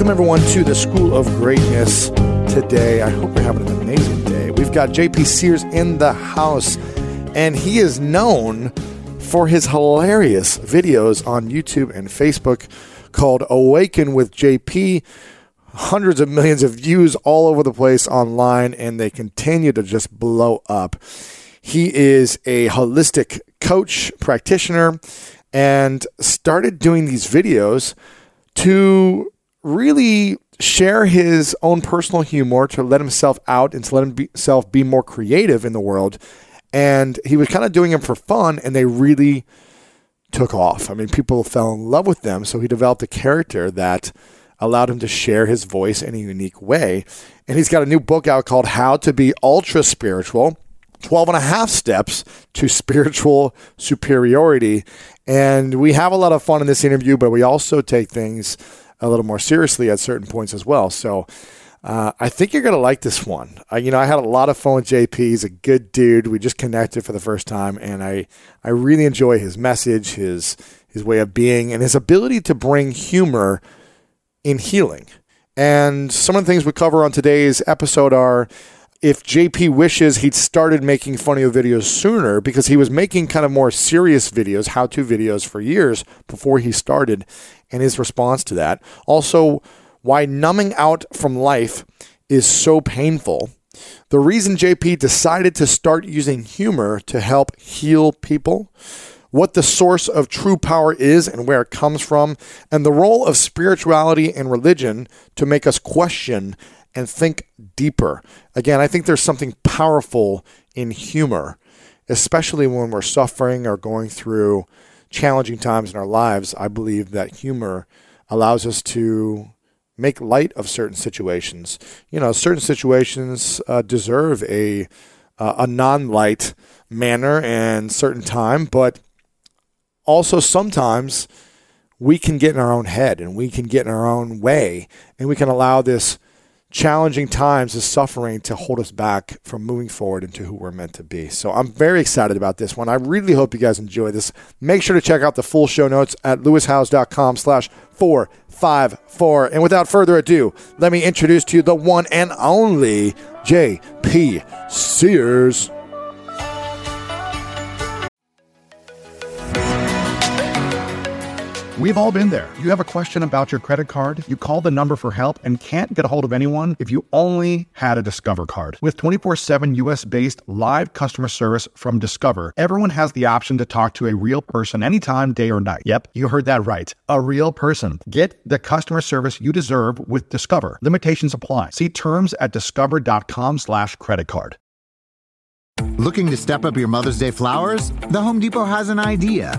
Welcome, everyone, to the School of Greatness today. I hope you're having an amazing day. We've got JP Sears in the house, and he is known for his hilarious videos on YouTube and Facebook called Awaken with JP. Hundreds of millions of views all over the place online, and they continue to just blow up. He is a holistic coach, practitioner, and started doing these videos to really share his own personal humor to let himself out and to let himself be more creative in the world. And he was kind of doing them for fun, and they really took off. I mean, people fell in love with them. So he developed a character that allowed him to share his voice in a unique way. And he's got a new book out called How to Be Ultra Spiritual 12 and a half steps to spiritual superiority. And we have a lot of fun in this interview, but we also take things a little more seriously at certain points as well. So uh, I think you're going to like this one. You know, I had a lot of fun with JP. He's a good dude. We just connected for the first time, and I I really enjoy his message, his his way of being, and his ability to bring humor in healing. And some of the things we cover on today's episode are if JP wishes he'd started making funny videos sooner because he was making kind of more serious videos, how to videos for years before he started, and his response to that. Also, why numbing out from life is so painful. The reason JP decided to start using humor to help heal people, what the source of true power is and where it comes from, and the role of spirituality and religion to make us question and think deeper. Again, I think there's something powerful in humor, especially when we're suffering or going through challenging times in our lives. I believe that humor allows us to make light of certain situations. You know, certain situations uh, deserve a uh, a non-light manner and certain time, but also sometimes we can get in our own head and we can get in our own way and we can allow this challenging times, this suffering to hold us back from moving forward into who we're meant to be. So I'm very excited about this one. I really hope you guys enjoy this. Make sure to check out the full show notes at lewishowes.com slash 454. And without further ado, let me introduce to you the one and only J.P. Sears. We've all been there. You have a question about your credit card, you call the number for help and can't get a hold of anyone if you only had a Discover card. With 24 7 US based live customer service from Discover, everyone has the option to talk to a real person anytime, day or night. Yep, you heard that right. A real person. Get the customer service you deserve with Discover. Limitations apply. See terms at discover.com slash credit card. Looking to step up your Mother's Day flowers? The Home Depot has an idea.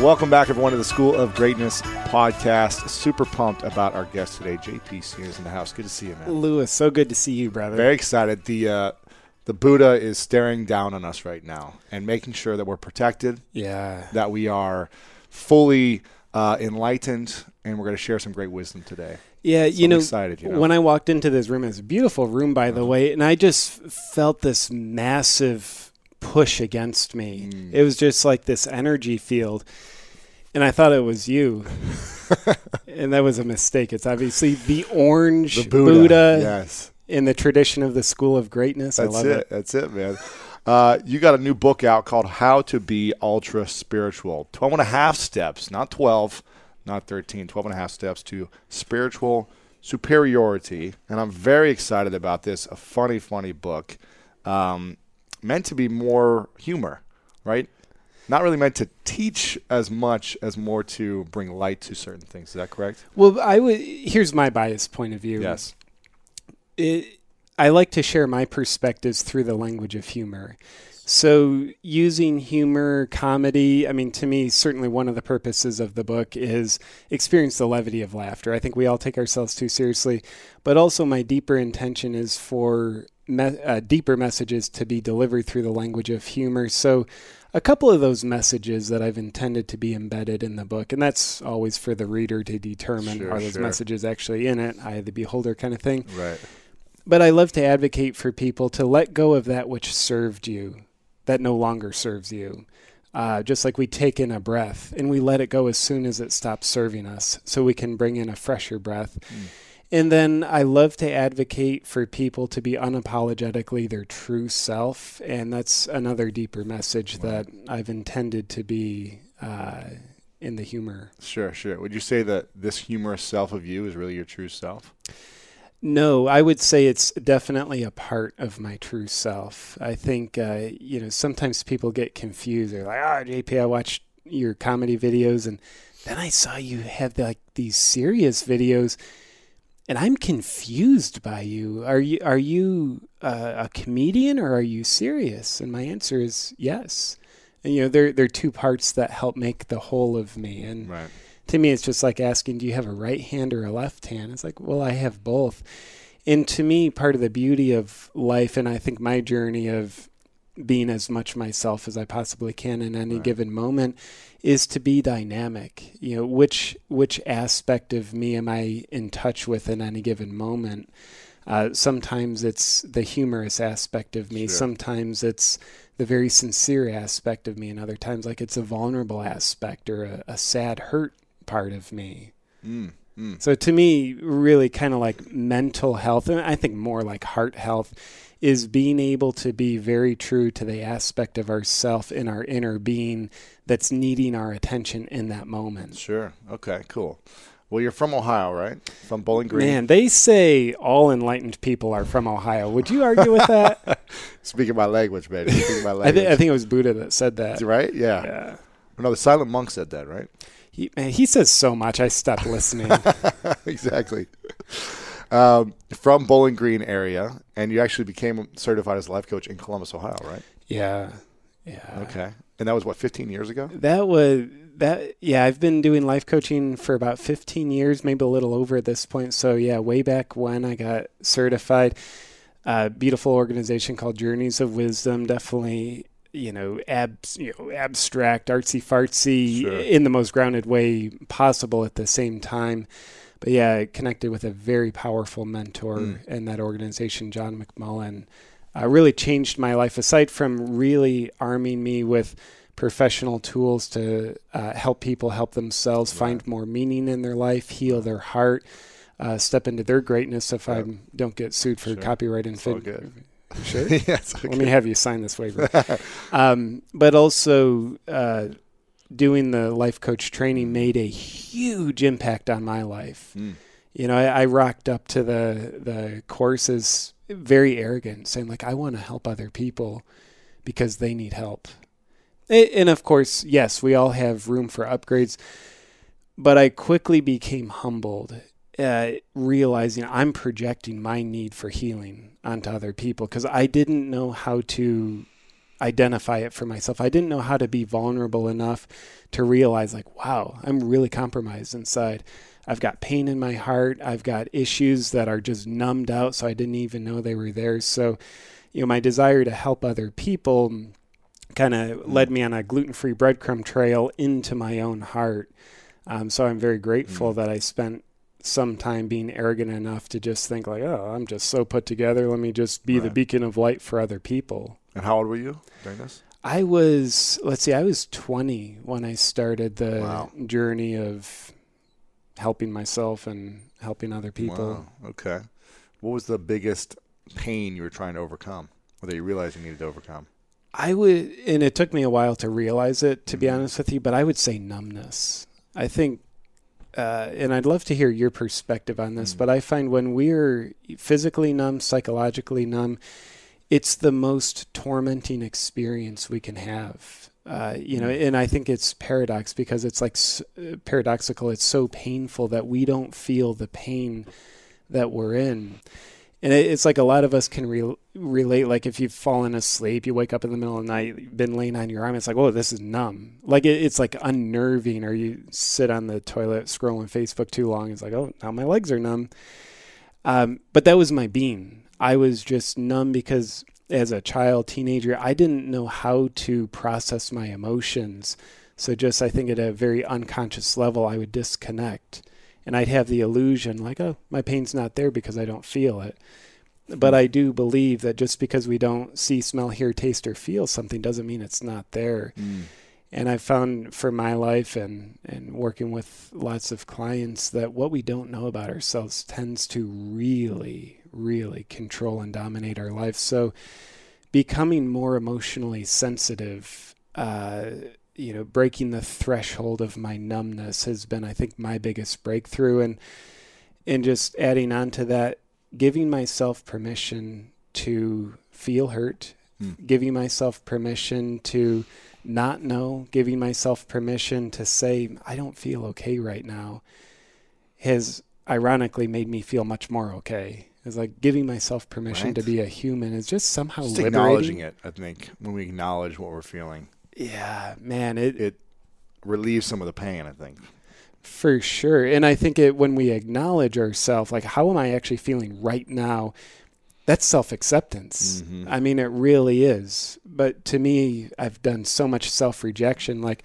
Welcome back, everyone, to the School of Greatness podcast. Super pumped about our guest today, JP Sears in the house. Good to see you, man. Lewis, so good to see you, brother. Very excited. The uh, the Buddha is staring down on us right now and making sure that we're protected. Yeah. That we are fully uh, enlightened, and we're going to share some great wisdom today. Yeah, you know, excited, you know. when I walked into this room, it's a beautiful room, by Uh-huh. the way, and I just felt this massive push against me. Mm. It was just like this energy field, and I thought it was you, and that was a mistake. It's obviously the orange The Buddha. yes. in the tradition of the School of Greatness. I That's love it. it. That's it, man. Uh, you got a new book out called How to Be Ultra Spiritual 12 and a half steps, not 12, not 13, 12 and a half steps to spiritual superiority. And I'm very excited about this. A funny, funny book. Um, meant to be more humor, right? Not really meant to teach as much as more to bring light to certain things. Is that correct? Well, I would. Here's my biased point of view. Yes. it, I like to share my perspectives through the language of humor. So, using humor, comedy, I mean, to me, certainly one of the purposes of the book is experience the levity of laughter. I think we all take ourselves too seriously, but also my deeper intention is for me- uh, deeper messages to be delivered through the language of humor. So, a couple of those messages that I've intended to be embedded in the book, and that's always for the reader to determine Sure, are those sure. messages actually in it, I, the beholder kind of thing Right. but I love to advocate for people to let go of that which served you, that no longer serves you. Uh, just like we take in a breath and we let it go as soon as it stops serving us, so we can bring in a fresher breath. And then I love to advocate for people to be unapologetically their true self. And that's another deeper message that I've intended to be uh, in the humor. Sure, sure. Would you say that this humorous self of you is really your true self? No, I would say it's definitely a part of my true self. I think, uh, you know, sometimes people get confused. They're like, ah, JP, I watched your comedy videos and then I saw you have like these serious videos and I'm confused by you. Are you, are you uh, a comedian or are you serious? And my answer is yes. And, you know, they're, they're two parts that help make the whole of me. And, Right. to me, it's just like asking, do you have a right hand or a left hand? It's like, well, I have both. And to me, part of the beauty of life, and I think my journey of being as much myself as I possibly can in any given moment, is to be dynamic. You know, which which aspect of me am I in touch with in any given moment? Uh, sometimes it's the humorous aspect of me. Sure. Sometimes it's the very sincere aspect of me, and other times, like it's a vulnerable aspect or a, a sad, hurt part of me. Mm, mm. So to me, really kind of like mental health, and I think more like heart health, is being able to be very true to the aspect of ourself in our inner being that's needing our attention in that moment. Sure. Okay, cool. Well, you're from Ohio, right? From Bowling Green. Man, they say all enlightened people are from Ohio. Would you argue with that? Speaking my language, baby. Speaking my I, language. th- I think it was Buddha that said that. right? Yeah. Yeah. No, the silent monk said that, right? He, man, he says so much, I stopped listening. exactly. Um, from Bowling Green area, and you actually became certified as a life coach in Columbus, Ohio, right? yeah. Yeah. Okay. And that was what 15 years ago. That was that. Yeah, I've been doing life coaching for about 15 years, maybe a little over at this point. So yeah, way back when I got certified, uh, beautiful organization called Journeys of Wisdom. Definitely, you know, abs, you know, abstract, artsy fartsy, Sure. in the most grounded way possible at the same time. But yeah, I connected with a very powerful mentor Mm. in that organization, John McMullen. Uh, really changed my life. Aside from really arming me with professional tools to uh, help people help themselves find more meaning in their life, heal their heart, uh, step into their greatness. If I don't get sued for Sure. copyright infringement, sure. Okay. Let me have you sign this waiver. um, but also, uh, doing the life coach training made a huge impact on my life. Mm. You know, I, I rocked up to the the courses very arrogant, saying like, "I want to help other people because they need help." And of course, yes, we all have room for upgrades, but I quickly became humbled, uh, realizing I'm projecting my need for healing onto other people because I didn't know how to identify it for myself. I didn't know how to be vulnerable enough to realize, like, wow, I'm really compromised inside. I've got pain in my heart. I've got issues that are just numbed out, so I didn't even know they were there. So, you know, my desire to help other people kind of led me on a gluten free breadcrumb trail into my own heart. Um, so I'm very grateful that I spent some time being arrogant enough to just think like, oh, I'm just so put together. Let me just be the beacon of light for other people. And how old were you during this? I was, let's see, I was 20 when I started the Wow. journey of helping myself and helping other people. Wow. Okay. What was the biggest pain you were trying to overcome, or that you realized you needed to overcome? I would, and it took me a while to realize it, to be Mhm. honest with you, but I would say numbness. I think, uh, and I'd love to hear your perspective on this, Mhm. but I find when we're physically numb, psychologically numb, it's the most tormenting experience we can have. Uh, you know, and I think it's paradox because it's like s- uh, paradoxical. It's so painful that we don't feel the pain that we're in. And it, it's like a lot of us can re- relate. Like if you've fallen asleep, you wake up in the middle of the night, you've been laying on your arm. It's like, oh, this is numb. Like it, it's like unnerving. Or you sit on the toilet scrolling Facebook too long. It's like, oh, now my legs are numb. Um, but that was my being. I was just numb because as a child, teenager, I didn't know how to process my emotions. So just I think at a very unconscious level, I would disconnect and I'd have the illusion like, oh, my pain's not there because I don't feel it. But I do believe that just because we don't see, smell, hear, taste, or feel something doesn't mean it's not there. Mm. And I've found for my life and, and working with lots of clients that what we don't know about ourselves tends to really, really control and dominate our lives. So becoming more emotionally sensitive, uh, you know, breaking the threshold of my numbness has been, I think, my biggest breakthrough. And, and just adding on to that, giving myself permission to feel hurt, Hmm. giving myself permission to not know, giving myself permission to say, I don't feel okay right now, has ironically made me feel much more okay. It's like giving myself permission to be a human is just somehow Just acknowledging it, I think, when we acknowledge what we're feeling, Yeah, man, it, it relieves some of the pain. I think. For sure. And I think it when we acknowledge ourselves, like how am I actually feeling right now? That's self acceptance. Mhm. I mean, it really is. But to me, I've done so much self rejection. Like,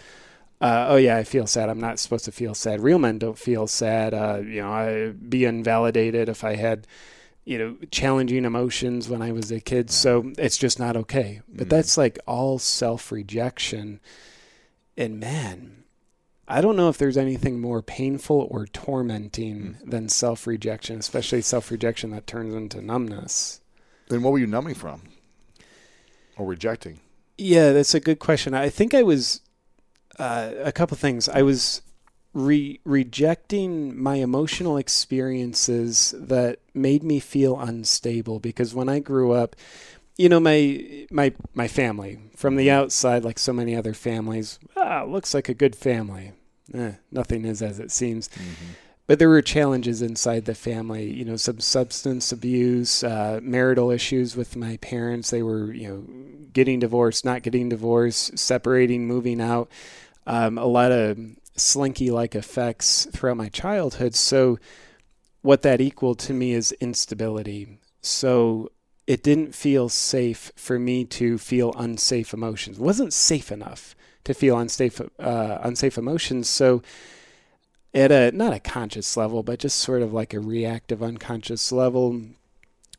uh, oh yeah, I feel sad. I'm not supposed to feel sad. Real men don't feel sad. Uh, you know, I'd be invalidated if I had, you know, challenging emotions when I was a kid. So it's just not okay. But Mhm. that's like all self rejection. And man, I don't know if there's anything more painful or tormenting than self rejection, especially self rejection that turns into numbness. Then what were you numbing from, or rejecting? Yeah, that's a good question. I think I was uh, a couple things. I was re- rejecting my emotional experiences that made me feel unstable because when I grew up, you know, my my my family from the outside, like so many other families, ah, looks like a good family. Eh, nothing is as it seems. But there were challenges inside the family, you know, some substance abuse, uh, marital issues with my parents. They were, you know, getting divorced, not getting divorced, separating, moving out. Um, a lot of slinky like effects throughout my childhood. So, what that equaled to me is instability. So, it didn't feel safe for me to feel unsafe emotions. It wasn't safe enough to feel unsafe, uh, unsafe emotions. So, at a not a conscious level, but just sort of like a reactive, unconscious level,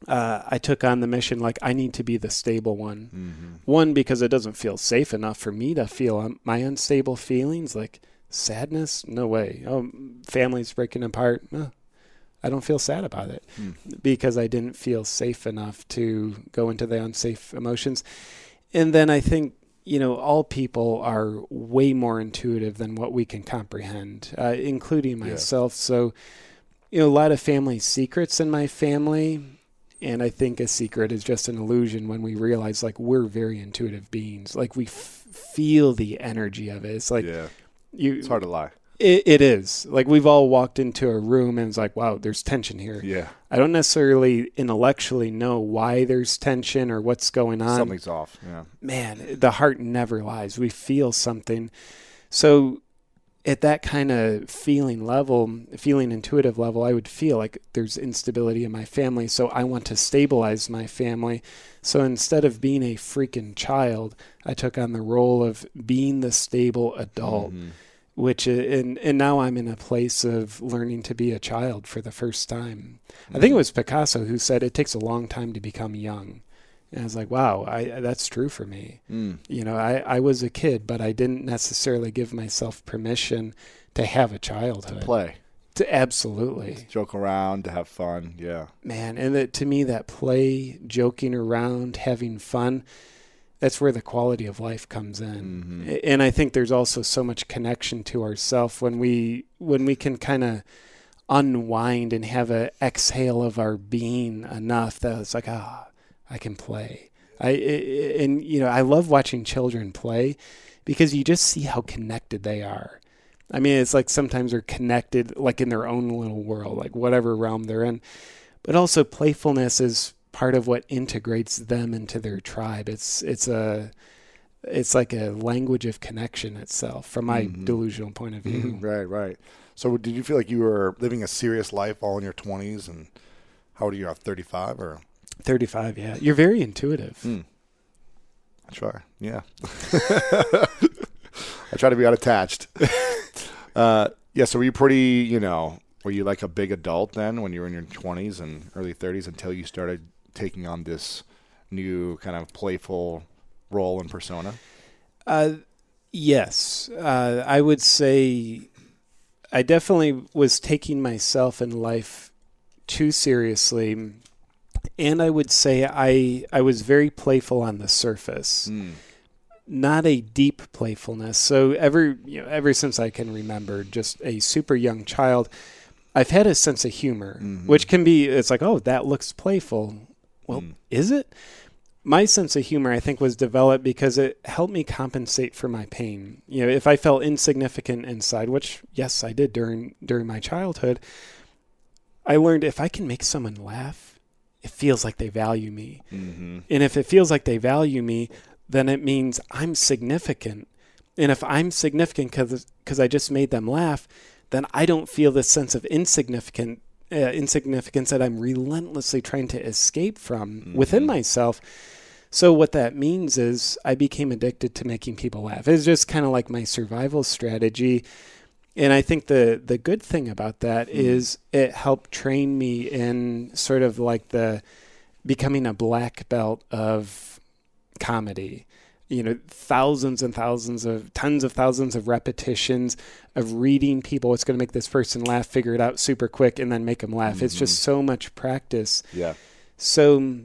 uh, I took on the mission like I need to be the stable one. Mm-hmm. One because it doesn't feel safe enough for me to feel um, my unstable feelings, like sadness. No way. Oh, family's breaking apart. No, I don't feel sad about it because I didn't feel safe enough to go into the unsafe emotions. And then I think you know all people are way more intuitive than what we can comprehend, uh, including Yeah. myself. So you know a lot of family secrets in my family. And I think a secret is just an illusion when we realize like we're very intuitive beings. Like we f- feel the energy of it. It's like yeah, you it's hard to lie. it, it is like we've all walked into a room and it's like, wow, there's tension here. Yeah, I don't necessarily intellectually know why there's tension or what's going on. something's off. Yeah, Man, the heart never lies. We feel something. So, at that kind of feeling level, feeling intuitive level, I would feel like there's instability in my family. So I want to stabilize my family. So instead of being a freaking child, I took on the role of being the stable adult. Mm-hmm. Which and and now I'm in a place of learning to be a child for the first time. Mm-hmm. I think it mm-hmm. was Picasso who said it takes a long time to become young. And I was like, wow, I, that's true for me. Mm. You know, I, I was a kid, but I didn't necessarily give myself permission to have a childhood. To play. To absolutely. To joke around, to have fun. Yeah. Man, and that, to me, that play, joking around, having fun, that's where the quality of life comes in. Mm-hmm. And I think there's also so much connection to ourself when we when we can kind of unwind and have an exhale of our being enough that it's like ah I can play. I and you know I love watching children play because you just see how connected they are. I mean, it's like sometimes they're connected, like in their own little world, like whatever realm they're in. But also, playfulness is part of what integrates them into their tribe. It's it's a it's like a language of connection itself, from my mm-hmm. delusional point of view. Mm-hmm. Right, right. So, did you feel like you were living a serious life all in your twenties? And how old are you? Thirty-five or 35, yeah. You're very intuitive. Mm. I try, yeah. I try to be unattached. uh, yeah, so were you pretty, you know, were you like a big adult then when you were in your 20s and early 30s until you started taking on this new kind of playful role and persona? Uh, yes. Uh, I would say I definitely was taking myself and life too seriously and I would say I I was very playful on the surface. Mm. Not a deep playfulness. So ever you know, ever since I can remember, just a super young child, I've had a sense of humor, mm-hmm. which can be it's like, oh, that looks playful. Well, mm. is it? My sense of humor, I think, was developed because it helped me compensate for my pain. You know, if I felt insignificant inside, which yes, I did during during my childhood, I learned if I can make someone laugh, it feels like they value me. Mm-hmm. And if it feels like they value me, then it means I'm significant. And if I'm significant because I just made them laugh, then I don't feel this sense of insignificant uh, insignificance that I'm relentlessly trying to escape from mm-hmm. within myself. So what that means is I became addicted to making people laugh. It's just kind of like my survival strategy and I think the the good thing about that mm. is it helped train me in sort of like the becoming a black belt of comedy. You know, thousands and thousands of tons of thousands of repetitions of reading people. What's going to make this person laugh? Figure it out super quick and then make them laugh. Mm-hmm. It's just mm-hmm. so much practice. Yeah. So,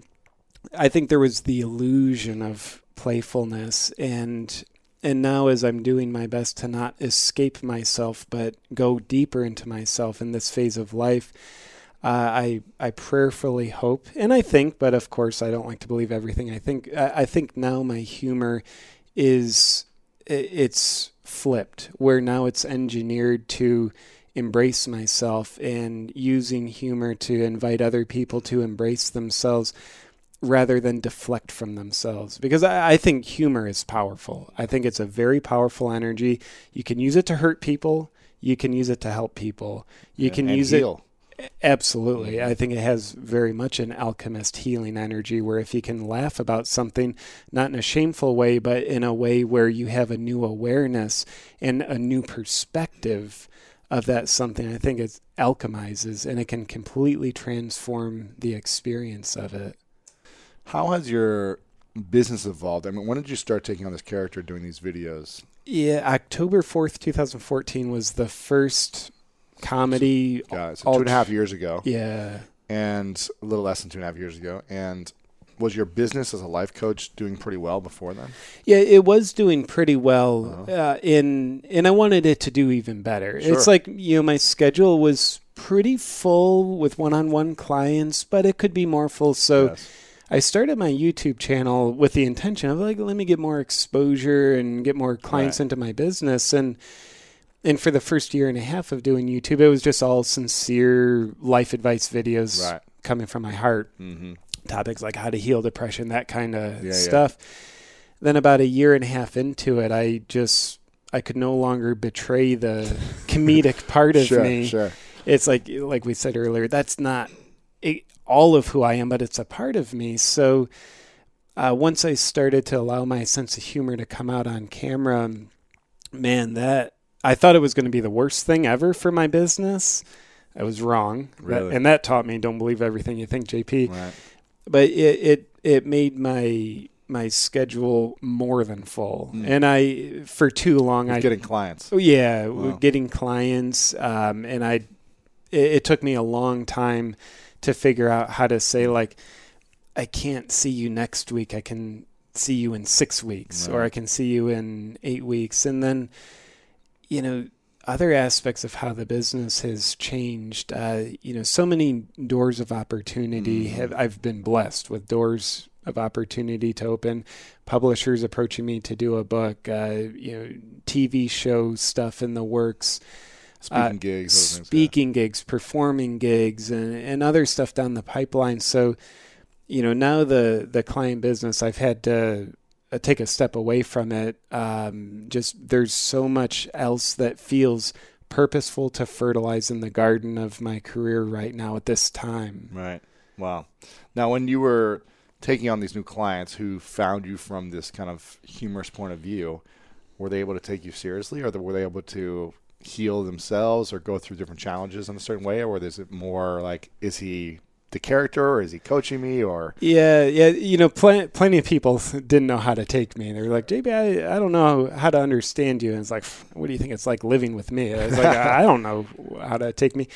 I think there was the illusion of playfulness and and now as i'm doing my best to not escape myself but go deeper into myself in this phase of life uh, I I prayerfully hope, and I think, but of course, I don't like to believe everything. I think I, I think now my humor is it's flipped, where now it's engineered to embrace myself and using humor to invite other people to embrace themselves rather than deflect from themselves. Because I, I, think humor is powerful. I think it's a very powerful energy. You can use it to hurt people. You can use it to help people. You yeah, can use heal. it. Absolutely. I think it has very much an alchemist healing energy where if you can laugh about something, not in a shameful way, but in a way where you have a new awareness and a new perspective of that something, I think it alchemizes and it can completely transform the experience of it. How has your business evolved? I mean, when did you start taking on this character doing these videos? Yeah, October 4th, 2014 was the first comedy. So, so two and a half years ago. Yeah. And a little less than two and a half years ago. And was your business as a life coach doing pretty well before then? Yeah, it was doing pretty well. Uh-huh. Uh, in and I wanted it to do even better. Sure. It's like you know my schedule was pretty full with one-on-one clients, but it could be more full. So. Yes I started my YouTube channel with the intention of like, let me get more exposure and get more clients right. into my business. And and for the first year and a half of doing YouTube, it was just all sincere life advice videos right. coming from my heart. Mm-hmm. Topics like how to heal depression, that kind of yeah, stuff. Yeah. Then about a year and a half into it, I just I could no longer betray the comedic part of sure, me. Sure. It's like like we said earlier, that's not it, all of who I am, but it's a part of me. So uh, once I started to allow my sense of humor to come out on camera, man, that I thought it was going to be the worst thing ever for my business. I was wrong, Really? That- and that taught me don't believe everything you think, JP. Right. But it it it made my my schedule more than full, and I for too long I getting clients. Oh yeah, Wow. getting clients, um, and I. It, it took me a long time to figure out how to say like, I can't see you next week. I can see you in six weeks, or I can see you in eight weeks, and then, you know, other aspects of how the business has changed. Uh, you know, so many doors of opportunity have. I've been blessed with doors of opportunity to open publishers approaching me to do a book uh, you know tv show stuff in the works Speaking uh, gigs. those things, yeah. speaking gigs performing gigs and, and other stuff down the pipeline so you know now the the client business i've had to uh, take a step away from it um, just there's so much else that feels purposeful to fertilize in the garden of my career right now at this time Right. Wow. Now, when you were taking on these new clients who found you from this kind of humorous point of view, were they able to take you seriously, or were they able to heal themselves, or go through different challenges in a certain way, or is it more like, is he the character, or is he coaching me, or Yeah, yeah. You know, pl- plenty of people didn't know how to take me. They were like, JP, I, I don't know how to understand you. And it's like, what do you think it's like living with me? I was like, I don't know how to take me.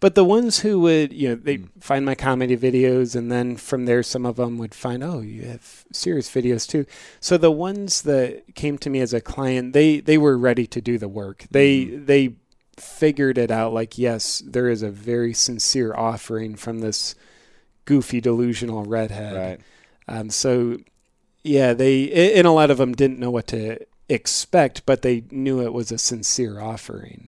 But the ones who would, you know, they find my comedy videos, and then from there, some of them would find, oh, you have serious videos too. So the ones that came to me as a client, they they were ready to do the work. They they figured it out. Like, yes, there is a very sincere offering from this goofy, delusional redhead. right? Um, so, yeah, they and a lot of them didn't know what to expect, but they knew it was a sincere offering.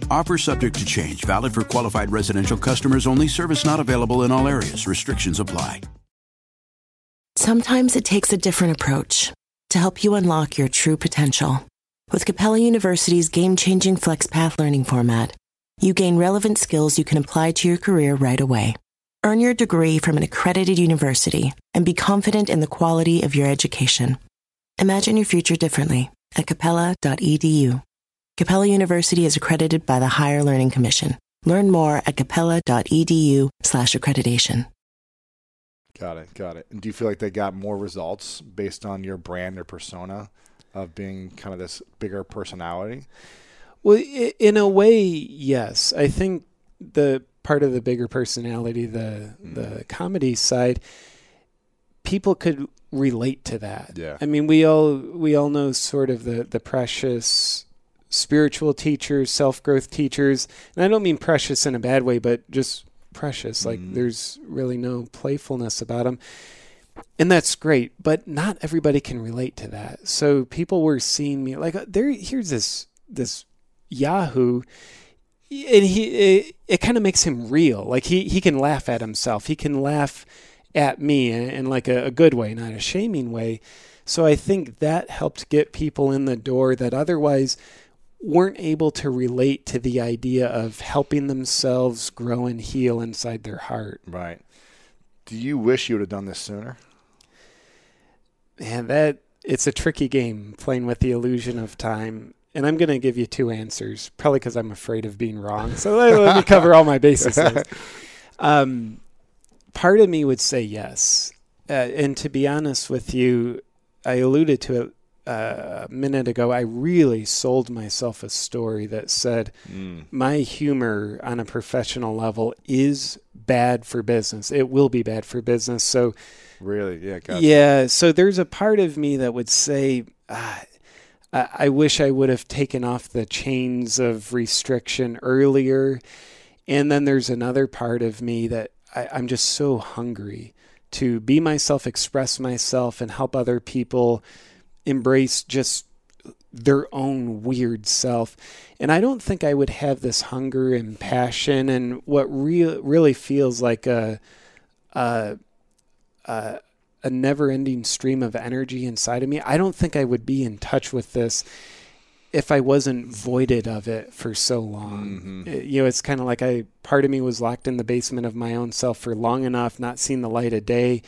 Offer subject to change, valid for qualified residential customers only, service not available in all areas. Restrictions apply. Sometimes it takes a different approach to help you unlock your true potential. With Capella University's game changing FlexPath learning format, you gain relevant skills you can apply to your career right away. Earn your degree from an accredited university and be confident in the quality of your education. Imagine your future differently at capella.edu. Capella University is accredited by the Higher Learning Commission. Learn more at capella.edu slash accreditation. Got it. Got it. And do you feel like they got more results based on your brand or persona of being kind of this bigger personality? Well, in a way, yes. I think the part of the bigger personality, the mm-hmm. the comedy side, people could relate to that. Yeah. I mean, we all we all know sort of the the precious spiritual teachers, self growth teachers, and I don't mean precious in a bad way, but just precious. Like there's really no playfulness about them. And that's great, but not everybody can relate to that. So people were seeing me like uh, there. Here's this this Yahoo, and he it, it kind of makes him real. Like he he can laugh at himself. He can laugh at me in, in like a, a good way, not a shaming way. So I think that helped get people in the door that otherwise weren't able to relate to the idea of helping themselves grow and heal inside their heart. Right. Do you wish you would have done this sooner? Man, that it's a tricky game playing with the illusion of time. And I'm going to give you two answers, probably because I'm afraid of being wrong. So let, let me cover all my bases. Um, part of me would say yes. Uh, and to be honest with you, I alluded to it uh, a minute ago. I really sold myself a story that said Mm. my humor on a professional level is bad for business. It will be bad for business. So, Really? Yeah. Gotcha. yeah, so there's a part of me that would say, ah, I I wish I would have taken off the chains of restriction earlier. And then there's another part of me that I, I'm just so hungry to be myself, express myself, and help other people embrace just their own weird self. And I don't think I would have this hunger and passion and what real really feels like a a a, a never-ending stream of energy inside of me. I don't think I would be in touch with this if I wasn't voided of it for so long. Uh, You know, it's kind of like I part of me was locked in the basement of my own self for long enough, not seeing the light of day.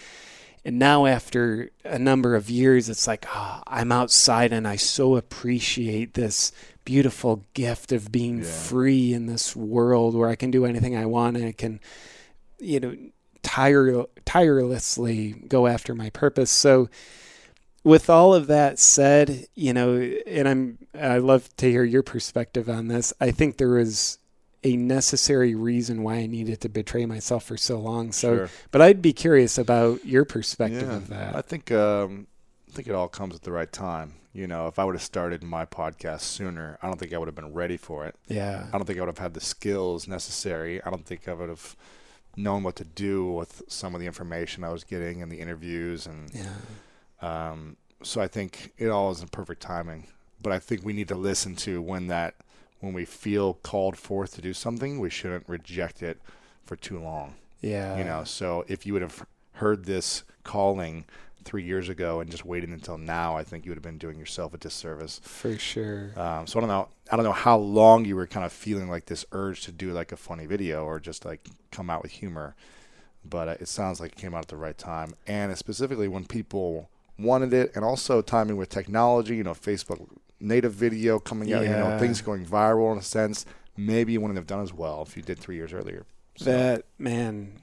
And now, after a number of years, it's like, ah, I'm outside and I so appreciate this beautiful gift of being Yeah. free in this world where I can do anything I want and I can, you know, tire, tirelessly go after my purpose. So, with all of that said, you know, and I'm I love to hear your perspective on this. I think there was a necessary reason why I needed to betray myself for so long. So, Sure. but I'd be curious about your perspective Yeah. of that. I think um, I think it all comes at the right time. You know, if I would have started my podcast sooner, I don't think I would have been ready for it. yeah. I don't think I would have had the skills necessary. I don't think I would have known what to do with some of the information I was getting and the interviews and Yeah. um, so I think it all is in perfect timing. But I think we need to listen to when that when we feel called forth to do something, we shouldn't reject it for too long. Yeah. you know, so if you would have heard this calling three years ago and just waited until now, I think you would have been doing yourself a disservice. for sure. Um, so I don't know. I don't know how long you were kind of feeling like this urge to do like a funny video or just like come out with humor, but uh, it sounds like it came out at the right time, and specifically when people wanted it, and also timing with technology. You know, Facebook native video coming out. You know, Yeah. things going viral in a sense. Maybe you wouldn't have done as well if you did three years earlier. So- that man.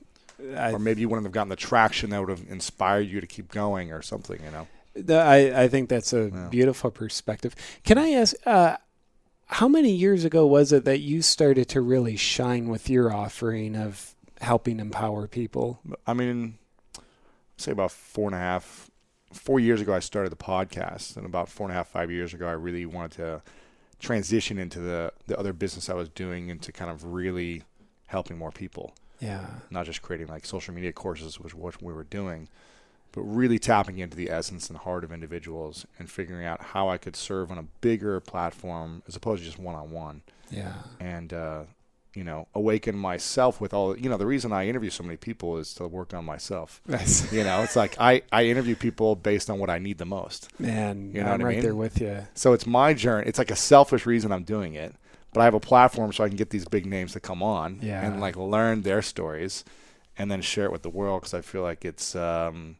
I, or maybe you wouldn't have gotten the traction that would have inspired you to keep going or something, you know. th- I, I think that's a Yeah. beautiful perspective. Can I ask, uh, how many years ago was it that you started to really shine with your offering of helping empower people? I mean, say about four and a half, four years ago, I started the podcast, and about four and a half, five years ago, I really wanted to transition into the the other business I was doing into kind of really helping more people, Yeah. not just creating like social media courses, which what we were doing, but really tapping into the essence and heart of individuals and figuring out how I could serve on a bigger platform as opposed to just one on one. Yeah. and uh, you know awaken myself with all you know the reason i interview so many people is to work on myself you know it's like i i interview people based on what i need the most man, You know I'm what I right mean? there with you. so it's my journey it's like a selfish reason i'm doing it but i have a platform so i can get these big names to come on Yeah. and like learn their stories and then share it with the world because i feel like it's um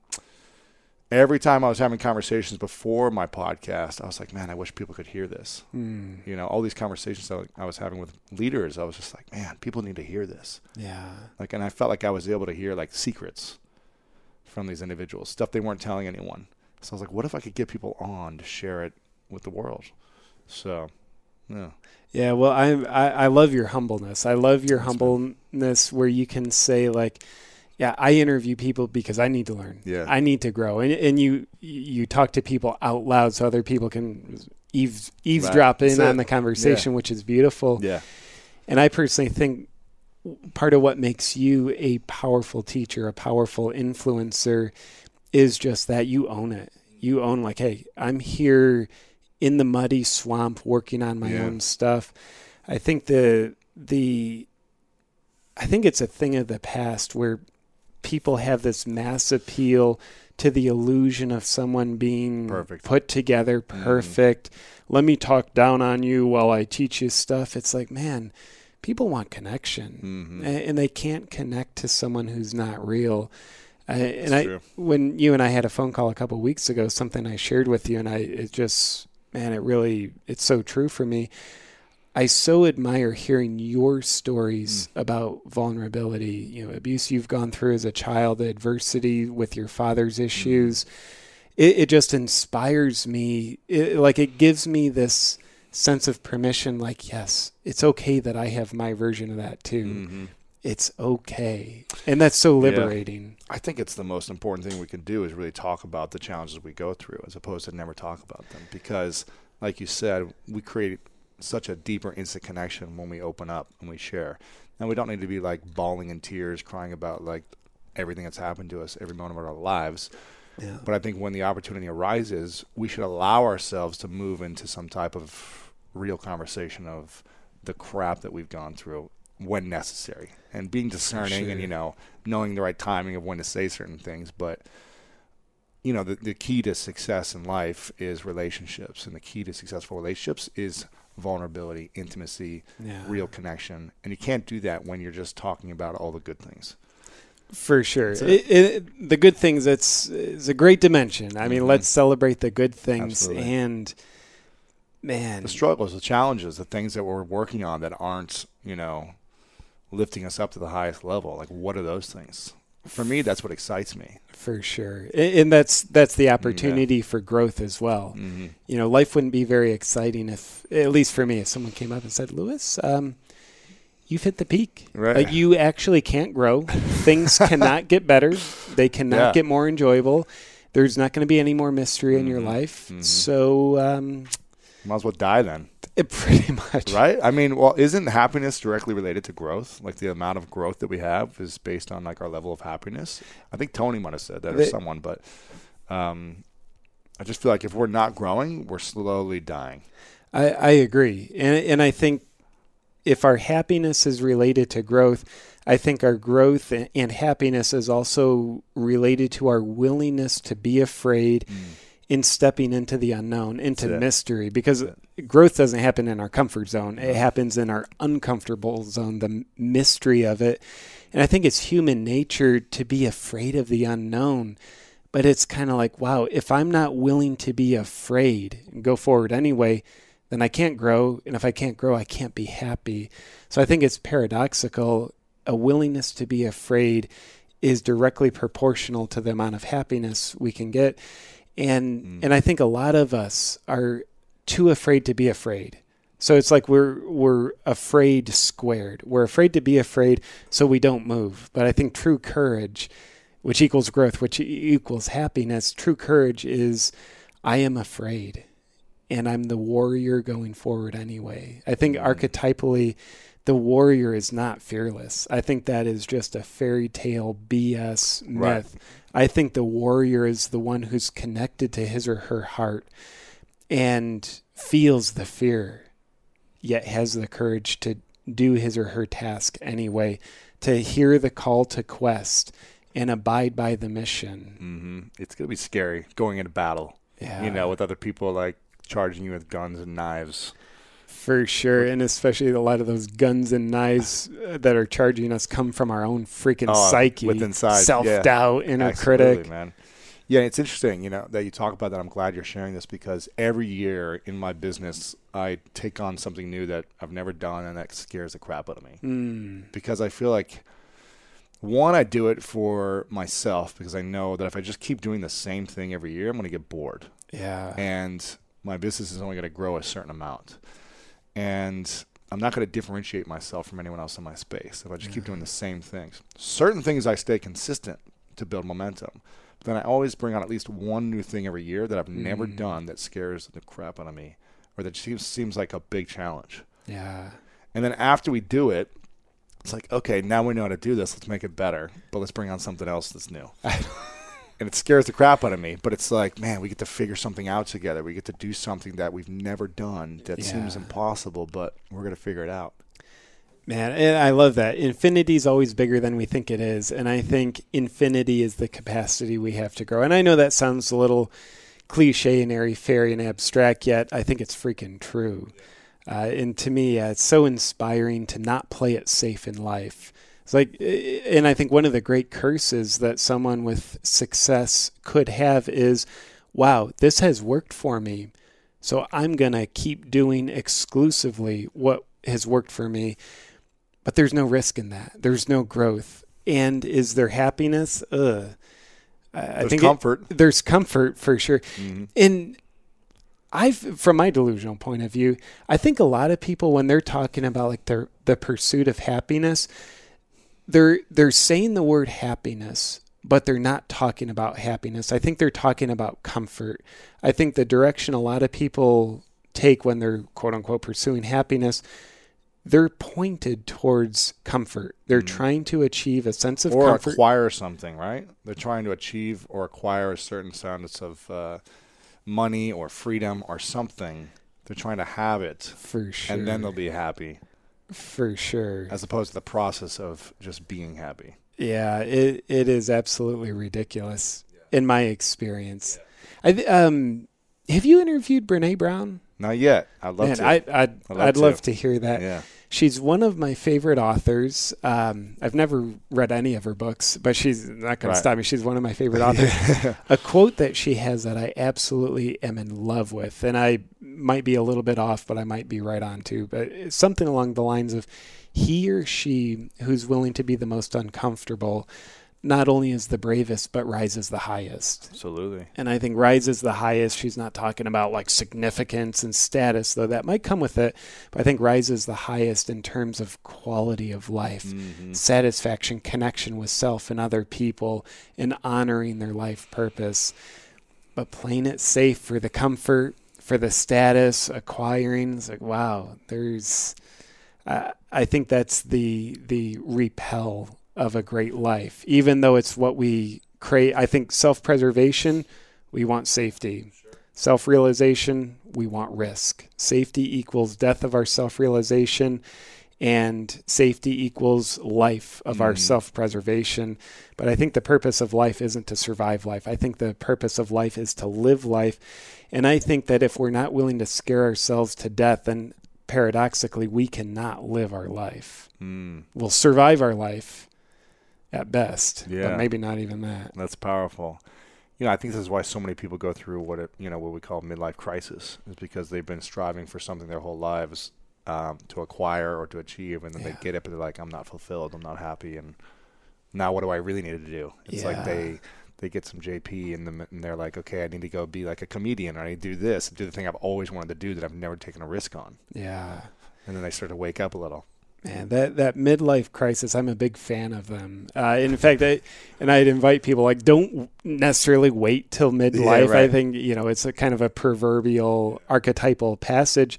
every time i was having conversations before my podcast i was like man i wish people could hear this Hmm. you know all these conversations that I was having with leaders i was just like man people need to hear this Yeah. like and i felt like i was able to hear like secrets from these individuals stuff they weren't telling anyone so i was like what if i could get people on to share it with the world so yeah Yeah, well, I, I I love your humbleness. I love your humbleness where you can say like, yeah, I interview people because I need to learn. Yeah. I need to grow, and and you you talk to people out loud so other people can eaves, eavesdrop Right. in on the conversation, which is beautiful. yeah And I personally think part of what makes you a powerful teacher, a powerful influencer, is just that you own it. You own like, hey, I'm here in the muddy swamp working on my Yeah. own stuff. I think the the I think it's a thing of the past where people have this mass appeal to the illusion of someone being Perfect. put together perfect. Let me talk down on you while I teach you stuff. It's like, man, people want connection Mhm. and they can't connect to someone who's not real. I, and I, when you and I had a phone call a couple weeks ago, something I shared with you, and I, it just, man, it really, it's so true for me. I so admire hearing your stories Mm. about vulnerability, you know, abuse you've gone through as a child, adversity with your father's Mm. issues. It, it just inspires me. It, like it gives me this sense of permission. Like, yes, it's okay that I have my version of that too. Mhm. It's okay, and that's so Yeah. liberating. I think it's the most important thing we can do is really talk about the challenges we go through as opposed to never talk about them. Because, like you said, we create such a deeper instant connection when we open up and we share. And we don't need to be like bawling in tears, crying about like everything that's happened to us every moment of our lives. Yeah. But I think when the opportunity arises, we should allow ourselves to move into some type of real conversation of the crap that we've gone through when necessary and being discerning and you know knowing the right timing of when to say certain things but you know the, the key to success in life is relationships and the key to successful relationships is vulnerability intimacy Yeah. real connection and you can't do that when you're just talking about all the good things For sure. It, it, the good things, it's, it's a great dimension. I mean, Mhm. let's celebrate the good things. Absolutely. And, man, the struggles, the challenges, the things that we're working on that aren't, you know, lifting us up to the highest level. Like, what are those things? For me, that's what excites me. for sure. And that's, that's the opportunity for growth as well. Mm-hmm. You know, life wouldn't be very exciting if, at least for me, if someone came up and said, Lewis, um, you've hit the peak. Right. Like you actually can't grow. Things cannot get better. They cannot Yeah. get more enjoyable. There's not going to be any more mystery in your Mhm. life. Mhm. So, um, Might as well die then, it pretty much. right? I mean, well, isn't happiness directly related to growth? Like the amount of growth that we have is based on like our level of happiness. I think Tony might have said that or someone, but um, I just feel like if we're not growing, we're slowly dying. I, I agree, and and I think if our happiness is related to growth, I think our growth and, and happiness is also related to our willingness to be afraid in stepping into the unknown, into mystery, because growth doesn't happen in our comfort zone. It happens in our uncomfortable zone, the mystery of it. And I think it's human nature to be afraid of the unknown. But it's kind of like, wow, if I'm not willing to be afraid and go forward anyway, then I can't grow. And if I can't grow, I can't be happy. So I think it's paradoxical. A willingness to be afraid is directly proportional to the amount of happiness we can get. And mm. and I think a lot of us are too afraid to be afraid. So it's like we're we're afraid squared. We're afraid to be afraid so we don't move. But I think true courage, which equals growth, which equals happiness, true courage is I am afraid and I'm the warrior going forward anyway. I think mm. archetypally the warrior is not fearless. I think that is just a fairy tale BS myth. Right. I think the warrior is the one who's connected to his or her heart and feels the fear, yet has the courage to do his or her task anyway, to hear the call to quest and abide by the mission. hmm It's gonna be scary going into battle. Yeah. You know, with other people like charging you with guns and knives. For sure, and especially a lot of those guns and knives uh, that are charging us come from our own freaking Oh, psyche, with inside, self doubt, inner Absolutely, critic. man. Yeah, it's interesting, you know, that you talk about that. I'm glad you're sharing this because every year in my business, I take on something new that I've never done and that scares the crap out of me. Mm, Because I feel like, one, I do it for myself because I know that if I just keep doing the same thing every year, I'm going to get bored yeah, and my business is only going to grow a certain amount. And I'm not going to differentiate myself from anyone else in my space if I just keep doing the same things. Certain things I stay consistent to build momentum. But then I always bring on at least one new thing every year that I've never Mm. done that scares the crap out of me or that seems, seems like a big challenge. yeah, And then after we do it, it's like, okay, now we know how to do this. Let's make it better, but let's bring on something else that's new. and it scares the crap out of me, but it's like, man, we get to figure something out together. We get to do something that we've never done that seems impossible, but we're going to figure it out. man, and I love that. Infinity is always bigger than we think it is, and I think infinity is the capacity we have to grow. And I know that sounds a little cliche and airy fairy and abstract, yet I think it's freaking true. Uh, and to me, uh, it's so inspiring to not play it safe in life. It's like, and I think one of the great curses that someone with success could have is, wow, this has worked for me. So I'm going to keep doing exclusively what has worked for me. But there's no risk in that. There's no growth. And is there happiness? Ugh. I There's think comfort. It, there's comfort for sure. Mm-hmm. And I've, from my delusional point of view, I think a lot of people when they're talking about like their the pursuit of happiness, they're they're saying the word happiness, but they're not talking about happiness. I think they're talking about comfort. I think the direction a lot of people take when they're quote unquote pursuing happiness, they're pointed towards comfort. They're trying to achieve a sense of Mm. or comfort. acquire something, right? They're trying to achieve or acquire a certain sense of uh, money or freedom or something. They're trying to have it, for sure. and then they'll be happy, for sure. as opposed to the process of just being happy. Yeah, it it is absolutely ridiculous in my experience. I th- um, have you interviewed Brene Brown? Not yet. I'd love Man, to. I, I'd I'd I'd to. love to hear that. yeah. She's one of my favorite authors. Um, I've never read any of her books, but she's not going Right. to stop me. She's one of my favorite authors. a quote that she has that I absolutely am in love with, and I might be a little bit off, but I might be right on too. But something along the lines of, "He or she who's willing to be the most uncomfortable, not only is the bravest, but rises the highest." Absolutely. And I think rises the highest. She's not talking about like significance and status, though that might come with it. But I think rises the highest in terms of quality of life, Mm-hmm. satisfaction, connection with self and other people, and honoring their life purpose. But playing it safe for the comfort, for the status, acquiring. It's like wow, there's. Uh, I think that's the the repel of a great life, even though it's what we create. I think self preservation, we want safety. Self realization, we want risk. Safety equals death of our self realization, and safety equals life of our self preservation. But I think the purpose of life isn't to survive life. I think the purpose of life is to live life. And I think that if we're not willing to scare ourselves to death, then paradoxically, we cannot live our life. Mm, We'll survive our life at best, Yeah. but maybe not even that. that's powerful. You know, I think this is why so many people go through what it, you know, what we call midlife crisis, is because they've been striving for something their whole lives um, to acquire or to achieve, and then Yeah. they get up and they're like, "I'm not fulfilled. I'm not happy." And now, what do I really need to do? It's like they they get some JP and, them, and they're like, "Okay, I need to go be like a comedian, or I need to do this, do the thing I've always wanted to do that I've never taken a risk on." Yeah. And then they start to wake up a little. Man, that that midlife crisis, I'm a big fan of them. Uh, in fact, I, and I'd invite people like don't necessarily wait till midlife. I right. think you know it's a kind of a proverbial archetypal passage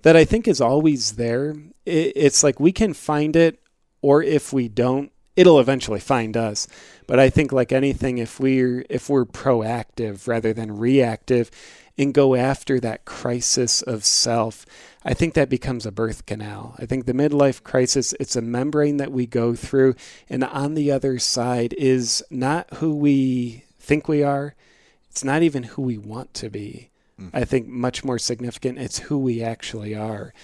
that I think is always there. It, it's like we can find it, or if we don't, it'll eventually find us. But I think like anything, if we're if we're proactive rather than reactive, and go after that crisis of self, I think that becomes a birth canal. I think the midlife crisis, it's a membrane that we go through, and on the other side is not who we think we are. It's not even who we want to be. Hmm. I think much more significant, it's who we actually are.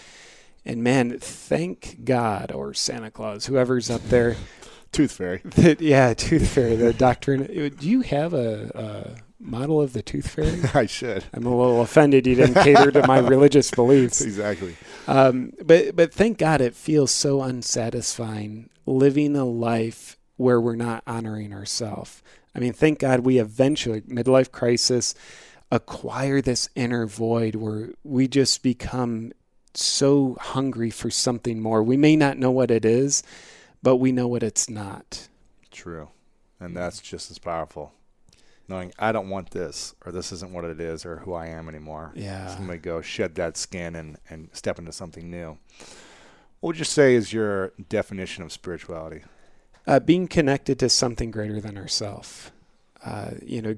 And man, thank God or Santa Claus, whoever's up there. Tooth fairy. that, yeah, Tooth Fairy, the doctrine. Do you have a, a model of the Tooth Fairy? I should. I'm a little offended you didn't cater to my religious beliefs. Exactly. Um, but but thank God it feels so unsatisfying living a life where we're not honoring ourselves. I mean, thank God we eventually midlife crisis acquire this inner void where we just become so hungry for something more. We may not know what it is, but we know what it's not. True. And that's just as powerful. Knowing I don't want this, or this isn't what it is, or who I am anymore. Yeah. So I'm going to go shed that skin and, and step into something new. What would you say is your definition of spirituality? uh, being connected to something greater than ourselves. Uh, you know,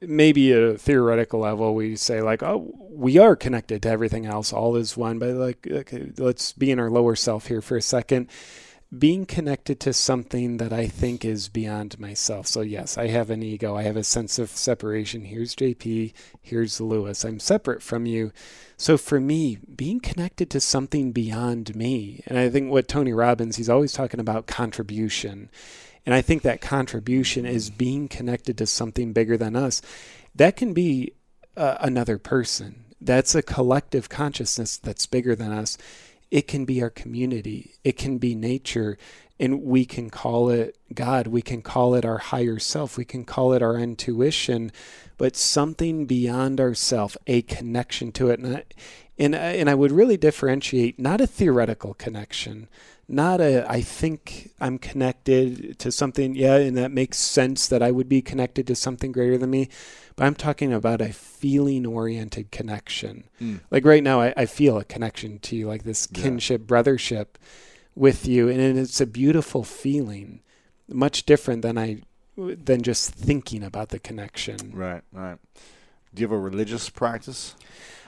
maybe at a theoretical level, we say like, oh, we are connected to everything else. All is one. But like, okay, let's be in our lower self here for a second. Being connected to something that I think is beyond myself. So, yes, I have an ego. I have a sense of separation. Here's JP, here's Lewis. I'm separate from you. So, for me, being connected to something beyond me, and I think what Tony Robbins, he's always talking about contribution. And I think that contribution is being connected to something bigger than us. That can be uh, another person. That's a collective consciousness that's bigger than us. It can be our community, it can be nature, and we can call it God, we can call it our higher self, we can call it our intuition, but something beyond ourself, a connection to it. And I, and, and I would really differentiate not a theoretical connection, not a I think I'm connected to something, yeah, and that makes sense that I would be connected to something greater than me. But I'm talking about a feeling oriented connection. Mm. Like right now, I, I, feel a connection to you, like this kinship, yeah. brothership with you. And it's a beautiful feeling, much different than I than just thinking about the connection. Right, right. Do you have a religious practice?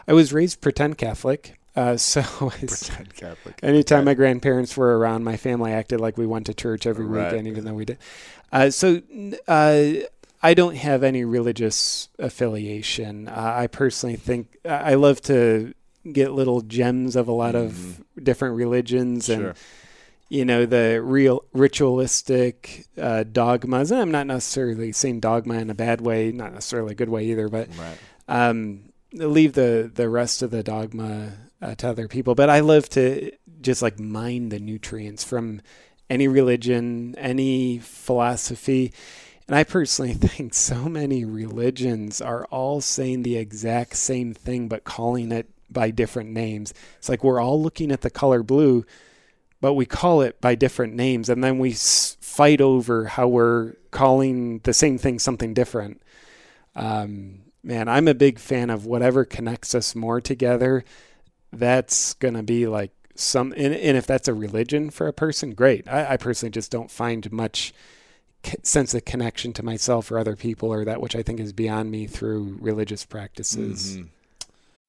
I was raised pretend Catholic. Uh, so. Anytime my grandparents were around, my family acted like we went to church every right. weekend, even though we did. Uh, so uh, I don't have any religious affiliation. Uh, I personally think I love to get little gems of a lot mm-hmm. of different religions sure. and you know the real ritualistic uh, dogmas. And I'm not necessarily saying dogma in a bad way, not necessarily a good way either, but right. um, leave the the rest of the dogma uh, to other people. But I love to just like mine the nutrients from any religion, any philosophy and I personally think so many religions are all saying the exact same thing, but calling it by different names. It's like we're all looking at the color blue, but we call it by different names. And then we fight over how we're calling the same thing something different. Um, man, I'm a big fan of whatever connects us more together. That's going to be like some, and, and, if that's a religion for a person, great. I, I personally just don't find much sense of connection to myself or other people or that which I think is beyond me through religious practices. Mm-hmm.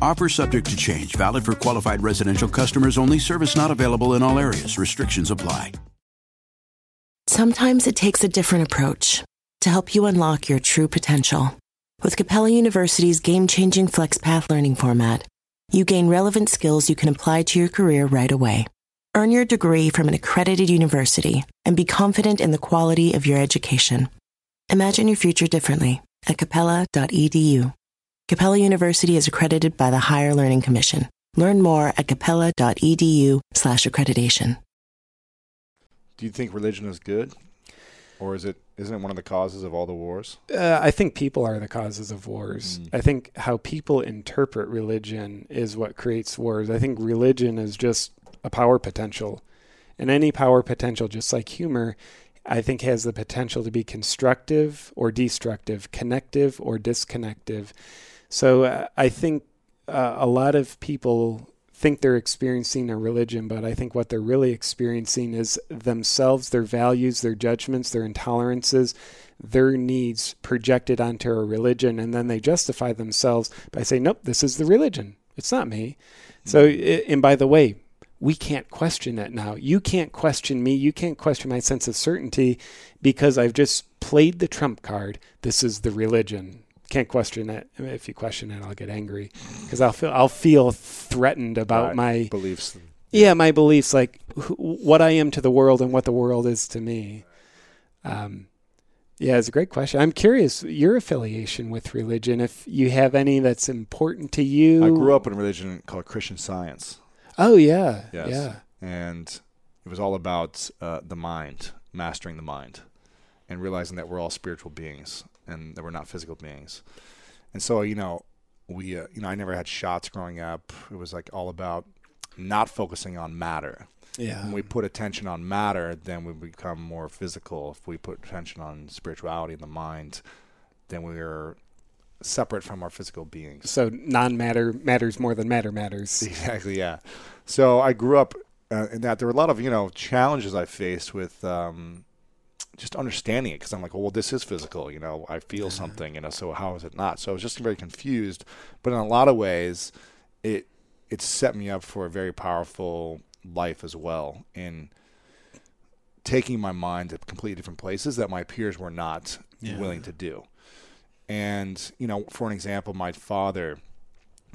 Offer subject to change, valid for qualified residential customers only, service not available in all areas. Restrictions apply. Sometimes it takes a different approach to help you unlock your true potential. With Capella University's game changing FlexPath learning format, you gain relevant skills you can apply to your career right away. Earn your degree from an accredited university and be confident in the quality of your education. Imagine your future differently at capella.edu. Capella University is accredited by the Higher Learning Commission. Learn more at capella.edu/accreditation. Do you think religion is good, or is it isn't it one of the causes of all the wars? Uh, I think people are the causes of wars. Mm. I think how people interpret religion is what creates wars. I think religion is just a power potential, and any power potential, just like humor, I think has the potential to be constructive or destructive, connective or disconnective. So uh, I think uh, a lot of people think they're experiencing a religion, but I think what they're really experiencing is themselves, their values, their judgments, their intolerances, their needs projected onto a religion. And then they justify themselves by saying, nope, this is the religion. It's not me. Mm-hmm. So, and by the way, we can't question that now. You can't question me. You can't question my sense of certainty because I've just played the trump card. This is the religion can't question it. If you question it, I'll get angry because I'll feel I'll feel threatened about right. my beliefs. Yeah, my beliefs, like wh- what I am to the world and what the world is to me. Um, yeah, it's a great question. I'm curious your affiliation with religion. If you have any that's important to you. I grew up in a religion called Christian Science. Oh yeah, yes. yeah. And it was all about uh, the mind, mastering the mind, and realizing that we're all spiritual beings and that we're not physical beings. And so, you know, we, uh, you know, I never had shots growing up. It was like all about not focusing on matter. Yeah. When we put attention on matter, then we become more physical. If we put attention on spirituality and the mind, then we're separate from our physical beings. So non-matter matters more than matter matters. Exactly. Yeah. So I grew up uh, in that there were a lot of you know challenges I faced with um, just understanding it because I'm like, well, this is physical. You know, I feel something. You know, so how is it not? So I was just very confused. But in a lot of ways, it it set me up for a very powerful life as well in taking my mind to completely different places that my peers were not Yeah. willing to do. And you know, for an example, my father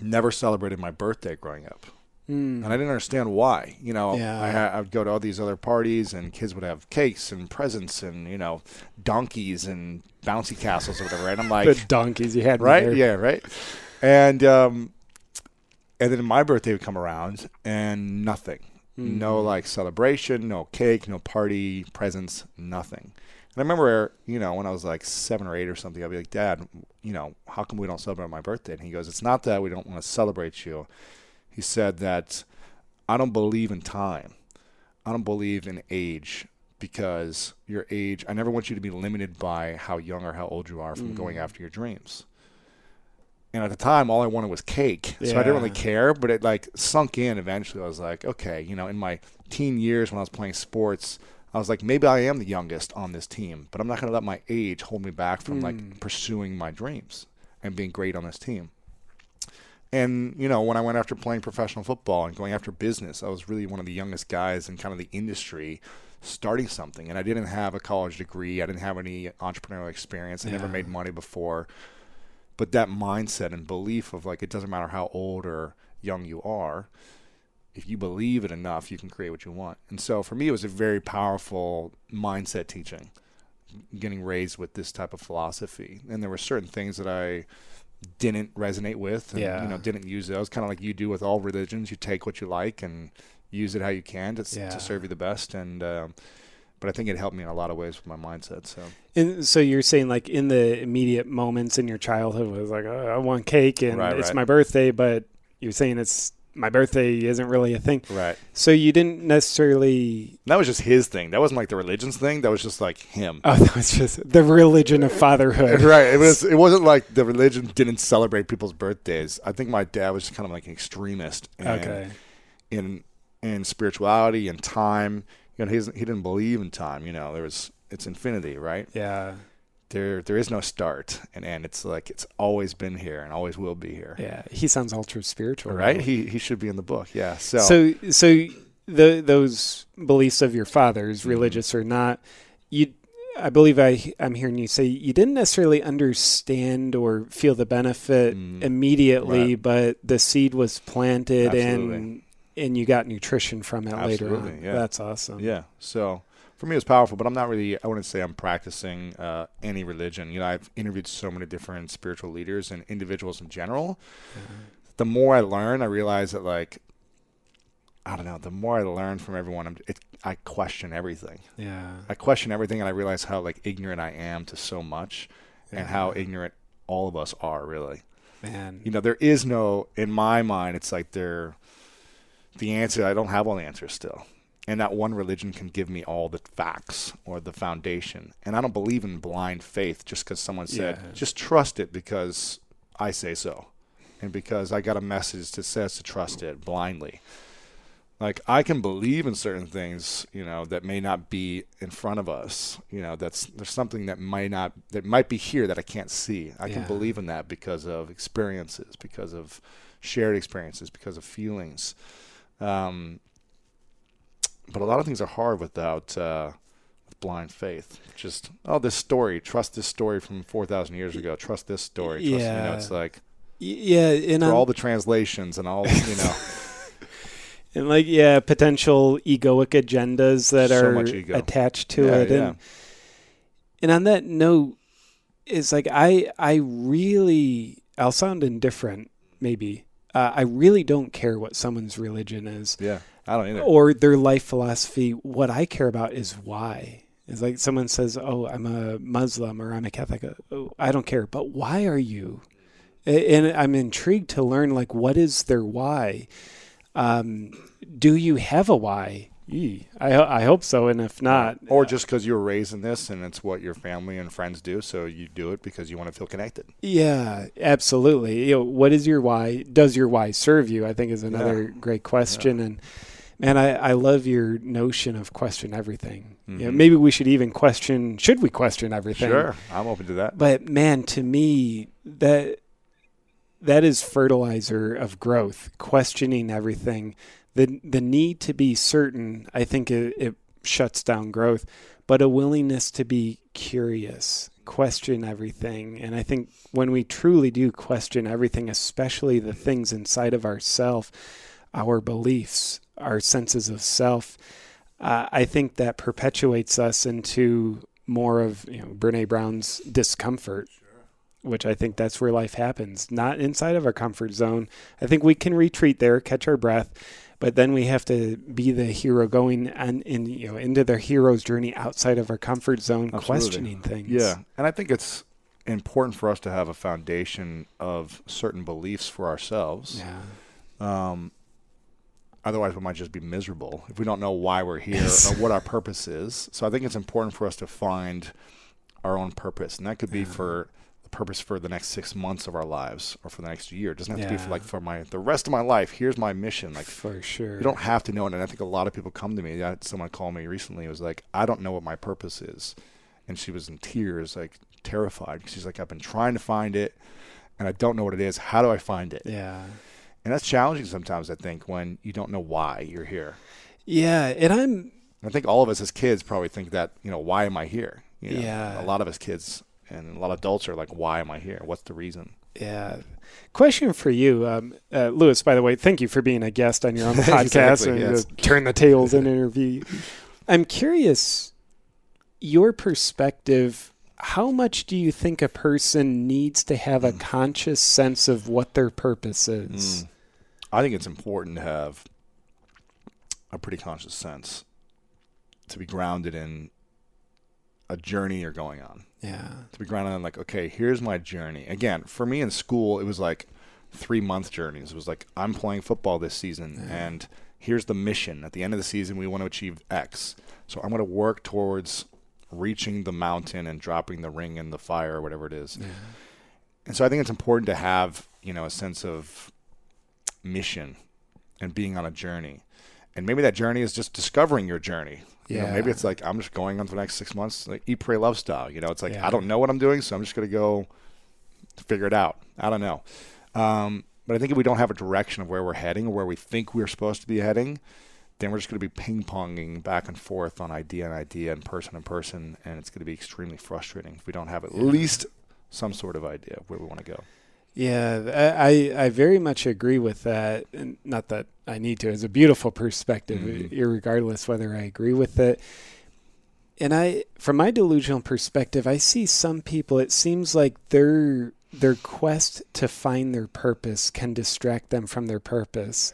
never celebrated my birthday growing up and I didn't understand why. You know, Yeah. I, I, would go to all these other parties, and kids would have cakes and presents, and you know, donkeys and bouncy castles or whatever. And I'm like, the donkeys you had, right? Yeah, right. And um, and then my birthday would come around, and nothing, no like celebration, no cake, no party, presents, nothing. And I remember, you know, when I was like seven or eight or something, I'd be like, Dad, you know, how come we don't celebrate my birthday? And he goes, It's not that we don't want to celebrate you. He said that I don't believe in time. I don't believe in age because your age, I never want you to be limited by how young or how old you are from mm. going after your dreams. And at the time, all I wanted was cake. So I didn't really care, but it like sunk in eventually. I was like, okay, you know, in my teen years when I was playing sports, I was like, maybe I am the youngest on this team, but I'm not going to let my age hold me back from like mm. pursuing my dreams and being great on this team. And you know, when I went after playing professional football and going after business, I was really one of the youngest guys in kind of the industry starting something. And I didn't have a college degree. I didn't have any entrepreneurial experience. I never made money before. But that mindset and belief of like it doesn't matter how old or young you are, if you believe it enough, you can create what you want. And so for me, it was a very powerful mindset teaching, getting raised with this type of philosophy. And there were certain things that I didn't resonate with and Yeah. you know didn't use those kind of like you do with all religions you take what you like and use it how you can to, Yeah. to serve you the best and um, but I think it helped me in a lot of ways with my mindset so And so you're saying like in the immediate moments in your childhood was like, oh, I want cake and Right, it's right. my birthday, but you're saying it's my birthday isn't really a thing. right So you didn't necessarily. that was just his thing that wasn't like the religions thing that was just like him Oh, that was just the religion of fatherhood. right it was it wasn't like the religion didn't celebrate people's birthdays I think my dad was just kind of like an extremist and Okay. in in spirituality and time you know he he didn't believe in time you know there was it's infinity right Yeah. There there is no start and end. It's like it's always been here and always will be here. Yeah. He sounds ultra spiritual. Right? though. He he should be in the book. Yeah. So, So so the those beliefs of your fathers, Mm-hmm. religious or not, you I believe I I'm hearing you say you didn't necessarily understand or feel the benefit Mm. immediately, Right. but the seed was planted Absolutely. and and you got nutrition from it later on. yeah. That's awesome. yeah. So for me, it was powerful, but I'm not really. I wouldn't say I'm practicing uh, any religion. You know, I've interviewed so many different spiritual leaders and individuals in general. The more I learn, I realize that like. I don't know. The more I learn from everyone, I'm, it, I question everything. Yeah. I question everything, and I realize how like ignorant I am to so much, and how ignorant all of us are really. Man. you know there is no in my mind it's like there the answer i don't have all the answers still and that one religion can give me all the facts or the foundation. And i don't believe in blind faith just because someone said Yeah. just trust it because i say so. And because i got a message that says to trust it blindly. Like i can believe in certain things you know that may not be in front of us. You know that's there's something that might not that might be here that i can't see. I can believe in that because of experiences because of shared experiences because of feelings. Um, but a lot of things are hard without uh, with blind faith just oh this story trust this story from 4000 years ago trust this story trust, you know Yeah. it's like yeah, and all the translations and all you know and like yeah, potential egoic agendas that So are attached to Yeah, it. yeah. And and on that note, it's like I I really I'll sound indifferent maybe. Uh, I really don't care what someone's religion is yeah i don't either or their life philosophy. What I care about is why. It's like someone says, "Oh, I'm a Muslim or I'm a Catholic." Oh, I don't care, but why are you? And I'm intrigued to learn like what is their why. Um, do you have a why? Yee. I I hope so, and if not, or just because you were raised in this and it's what your family and friends do, so you do it because you want to feel connected. Yeah, absolutely. You know, what is your why? Does your why serve you? I think is another great question. And man, I, I love your notion of question everything. You know, mm-hmm. maybe we should even question. Should we question everything? Sure, I'm open to that. But man, to me, that that is fertilizer of growth. Questioning everything, the the need to be certain. I think it, it shuts down growth. But a willingness to be curious, question everything, and I think when we truly do question everything, especially the things inside of ourself, our beliefs, our senses of self, uh, I think that perpetuates us into more of you know Brene Brown's discomfort, which I think that's where life happens, not inside of our comfort zone. I think we can retreat there, catch our breath, but then we have to be the hero going and in you know into their hero's journey outside of our comfort zone, Absolutely. questioning things. Yeah, and I think it's important for us to have a foundation of certain beliefs for ourselves. Yeah. Um, otherwise, we might just be miserable if we don't know why we're here or what our purpose is. So I think it's important for us to find our own purpose, and that could be for the purpose for the next six months of our lives or for the next year. It doesn't have to be for like for my the rest of my life. Here's my mission. Like For sure. you don't have to know it. And I think a lot of people come to me. I had someone call me recently. It was like, I don't know what my purpose is, and she was in tears, like terrified. She's like, I've been trying to find it, and I don't know what it is. How do I find it? Yeah. And that's challenging sometimes. I think when you don't know why you're here. Yeah, and I'm I think all of us as kids probably think that, you know, why am I here? You know, Yeah. A lot of us kids and a lot of adults are like, why am I here? What's the reason? Yeah. Question for you, um, uh, Lewis. By the way, thank you for being a guest on your own podcast Exactly, and yes. uh, turn the tables and interview. I'm curious, your perspective. How much do you think a person needs to have a conscious sense of what their purpose is? Mm. I think it's important to have a pretty conscious sense to be grounded in a journey you're going on. Yeah. To be grounded in like, okay, here's my journey. Again, for me in school, it was like three month journeys. It was like I'm playing football this season, and here's the mission. At the end of the season, we want to achieve X. So I'm going to work towards reaching the mountain and dropping the ring in the fire or whatever it is. And so I think it's important to have, you know, a sense of mission and being on a journey. And maybe that journey is just discovering your journey. You know, maybe it's like I'm just going on for the next six months, like eat, pray, love style. You know, it's like Yeah. I don't know what I'm doing, so I'm just gonna go figure it out. I don't know. Um, but I think if we don't have a direction of where we're heading or where we think we're supposed to be heading, then we're just going to be ping ponging back and forth on idea and idea and person and person, and it's going to be extremely frustrating if we don't have at least some sort of idea of where we want to go. Yeah, I, I very much agree with that. And not that I need to. It's a beautiful perspective, Mhm. irregardless whether I agree with it. And I, from my delusional perspective, I see some people. It seems like their their quest to find their purpose can distract them from their purpose.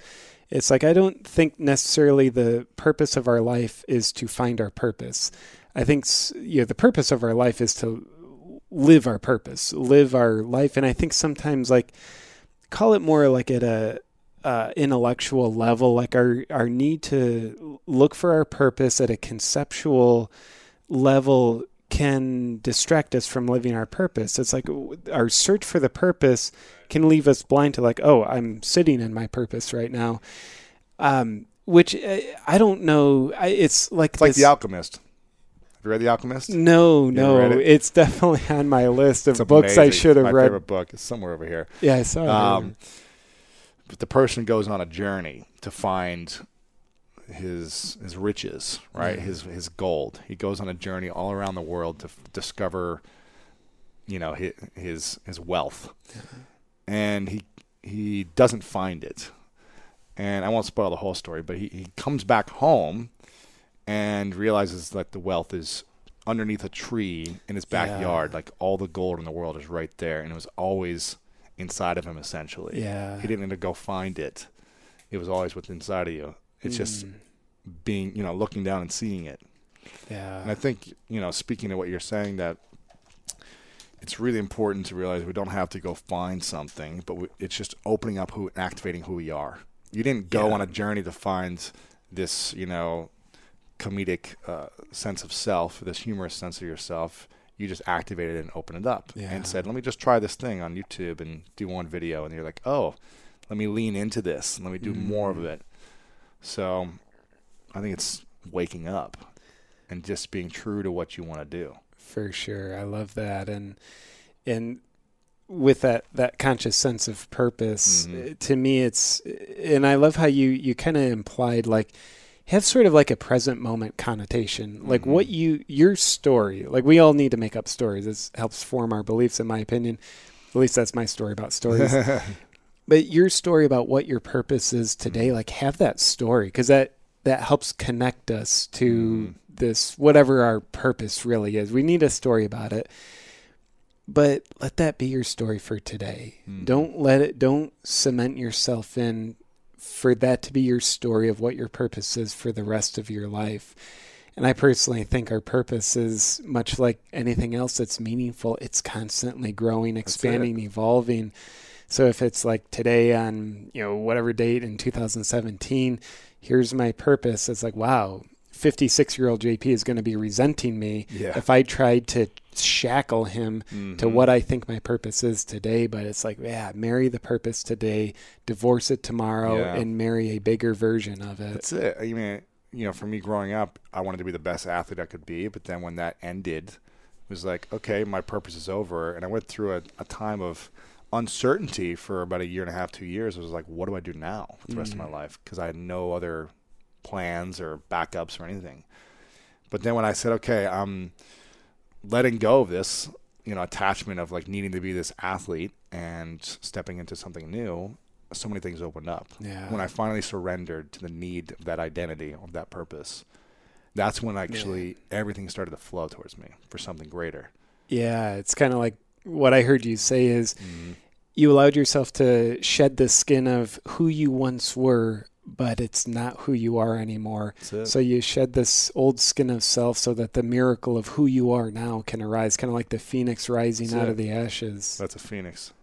It's like I don't think necessarily the purpose of our life is to find our purpose. I think you know, the purpose of our life is to live our purpose, live our life, and I think sometimes like call it more like at a uh, intellectual level, like our our need to look for our purpose at a conceptual level can distract us from living our purpose. It's like our search for the purpose can leave us blind to like, oh, I'm sitting in my purpose right now. Um, which uh, I don't know. I, it's like It's like The Alchemist. Have you read The Alchemist? no, no, it? it's definitely on my list of books I should have my read. favorite book. It's somewhere over here. Yeah, I saw it. Um, but the person goes on a journey to find his his riches, right? Yeah. His his gold. He goes on a journey all around the world to f- discover, you know, his his, his wealth, and he he doesn't find it. And I won't spoil the whole story, but he, he comes back home and realizes that the wealth is underneath a tree in his backyard. Like all the gold in the world is right there, and it was always inside of him. Essentially, Yeah. He didn't need to go find it; it was always within inside of you. It's just Mm, being, you know, looking down and seeing it. yeah. And I think, you know, speaking of what you're saying, that it's really important to realize we don't have to go find something, but we, it's just opening up who and activating who we are. You didn't go Yeah. on a journey to find this, you know, comedic uh, sense of self, this humorous sense of yourself, you just activated it and opened it up Yeah. and said, "Let me just try this thing on YouTube and do one video." And you're like, "Oh, let me lean into this. Let me do more Mm. of it." So, I think it's waking up and just being true to what you want to do. for sure. I love that, and and with that that conscious sense of purpose, Mhm. uh, to me, it's and I love how you you kind of implied like have sort of like a present moment connotation, like what Mhm. you your story. Like we all need to make up stories. This helps form our beliefs, in my opinion. At least that's my story about stories. but your story about what your purpose is today, like have that story because that that helps connect us to Mhm. this whatever our purpose really is. We need a story about it. But let that be your story for today. Mhm. Don't let it don't cement yourself in for that to be your story of what your purpose is for the rest of your life. And I personally think our purpose is much like anything else that's meaningful. It's constantly growing, expanding, evolving. So if it's like today on, you know, whatever date in 2017, here's my purpose. It's like, wow, 56 year old JP is going to be resenting me Yeah. if I tried to shackle him to Mhm. what I think my purpose is today. But it's like, yeah, marry the purpose today, divorce it tomorrow, Yeah. and marry a bigger version of it. That's it. I mean, you know, for me growing up, I wanted to be the best athlete I could be. But then when that ended, it was like, okay, my purpose is over. And I went through a, a time of uncertainty for about a year and a half, two years. It was like, what do I do now for the rest of my life? Because I had no other plans or backups or anything. But then when I said, okay, I'm letting go of this, you know, attachment of like needing to be this athlete and stepping into something new, so many things opened up Yeah. when I finally surrendered to the need of that identity, of that purpose, that's when actually everything started to flow towards me for something greater. Yeah, it's kind of like what I heard you say is Mm-hmm. you allowed yourself to shed the skin of who you once were, but it's not who you are anymore. So you shed this old skin of self so that the miracle of who you are now can arise, kind of like the phoenix rising That's out it. of the ashes. That's a phoenix.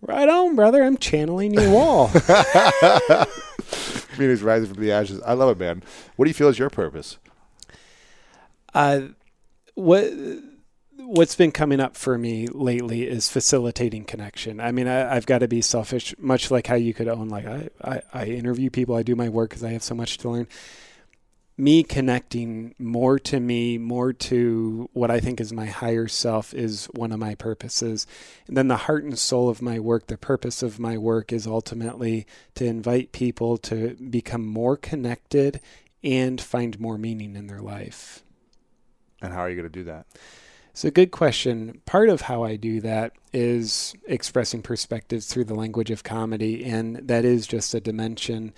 Right on, brother. I'm channeling your wall. phoenix rising from the ashes. I love it, man. What do you feel is your purpose? uh, what what's been coming up for me lately is facilitating connection. I mean, I, I've got to be selfish, much like how you could own. Like I, I, I interview people, I do my work because I have so much to learn. Me connecting more to me, more to what I think is my higher self, is one of my purposes. And then the heart and soul of my work, the purpose of my work, is ultimately to invite people to become more connected and find more meaning in their life. And how are you going to do that? It's a good question. Part of how I do that is expressing perspectives through the language of comedy, and that is just a dimension.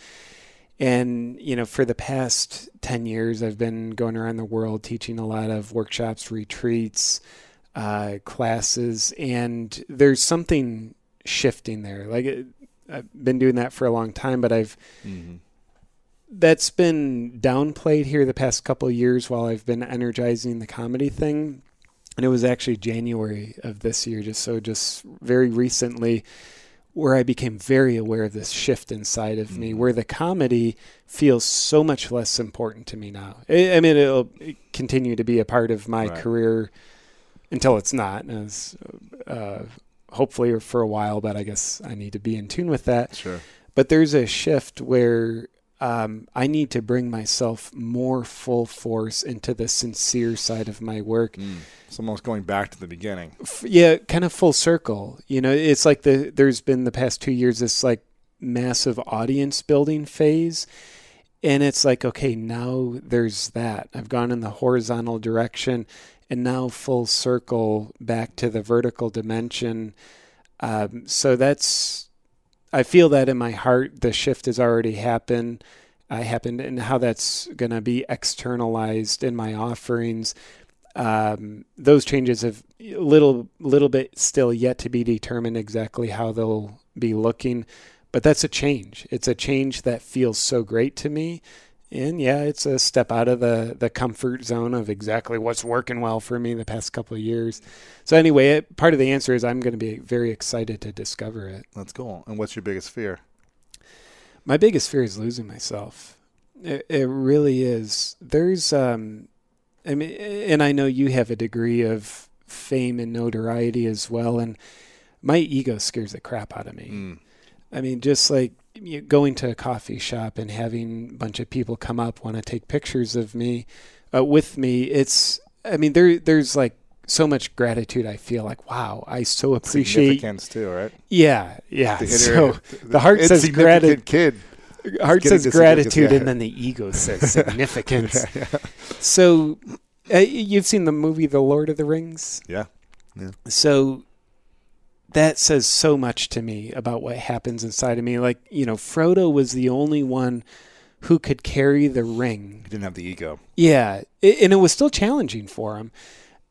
And, you know, for the past 10 years, I've been going around the world teaching a lot of workshops, retreats, uh, classes, and there's something shifting there. Like, it, I've been doing that for a long time, but I've Mm-hmm. that's been downplayed here the past couple of years while I've been energizing the comedy thing. And it was actually January of this year, just so just very recently, where I became very aware of this shift inside of me, Mhm. where the comedy feels so much less important to me now. I, I mean, it'll continue to be a part of my Right. career until it's not, as uh, hopefully for a while. But I guess I need to be in tune with that Sure. but there's a shift where um, I need to bring myself more full force into the sincere side of my work. Mm. It's almost going back to the beginning. F- yeah, kind of full circle. You know, it's like the there's been the past two years this like massive audience building phase. And it's like, okay, now there's that. I've gone in the horizontal direction and now full circle back to the vertical dimension. Um, so that's I feel that in my heart, the shift has already happened. I happened, and how that's going to be externalized in my offerings. Um, those changes have little, little bit still yet to be determined exactly how they'll be looking, but that's a change. It's a change that feels so great to me, and yeah, it's a step out of the the comfort zone of exactly what's working well for me the past couple of years. So anyway, it, part of the answer is I'm going to be very excited to discover it. Let's go. And what's your biggest fear? My biggest fear is losing myself. It, it really is. There's, um, I mean, and I know you have a degree of fame and notoriety as well, and my ego scares the crap out of me. Mm. I mean, just like you going to a coffee shop and having a bunch of people come up want to take pictures of me, uh, with me. It's, I mean, there, there's like so much gratitude. I feel like, wow, I so appreciate. Significance too, right? Yeah, yeah. The so inner- the heart says gratitude. kid. Heart says gratitude, yeah. and then the ego says significance. So, uh, you've seen the movie The Lord of the Rings. Yeah. Yeah. So that says so much to me about what happens inside of me. Like, you know, Frodo was the only one who could carry the ring. He didn't have the ego. Yeah, it, and it was still challenging for him.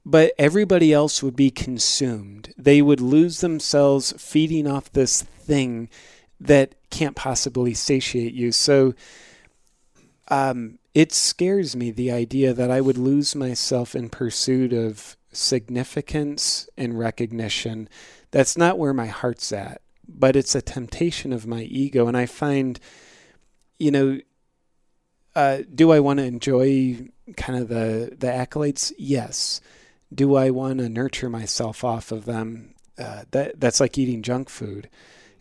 But everybody else would be consumed. They would lose themselves feeding off this thing that can't possibly satiate you. So um, it scares me the idea that I would lose myself in pursuit of significance and recognition. That's not where my heart's at, but it's a temptation of my ego. And I find, you know, uh, do I want to enjoy kind of the, the accolades? Yes. Do I want to nurture myself off of them? Uh, that that's like eating junk food.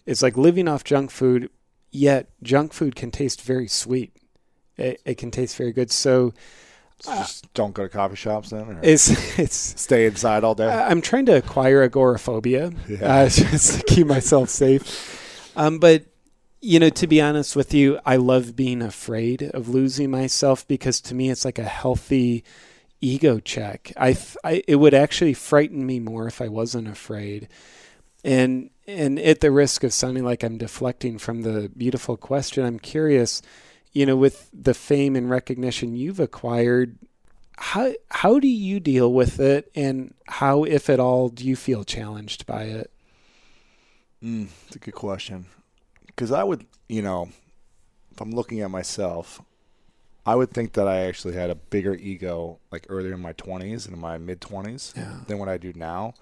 It's like living off junk food, yet junk food can taste very sweet. It, it can taste very good. So So just don't go to coffee shops then. Or it's it's stay inside all day. I'm trying to acquire agoraphobia Yeah. uh, just to keep myself safe. Um, but you know, to be honest with you, I love being afraid of losing myself because to me, it's like a healthy ego check. I, th- I it would actually frighten me more if I wasn't afraid. And and at the risk of sounding like I'm deflecting from the beautiful question, I'm curious. You know, with the fame and recognition you've acquired, how how do you deal with it and how if at all do you feel challenged by it Mm, it's a good question. Because I would, you know, if I'm looking at myself, I would think that I actually had a bigger ego like earlier in my 20s and in my mid 20s Yeah. than what I do now.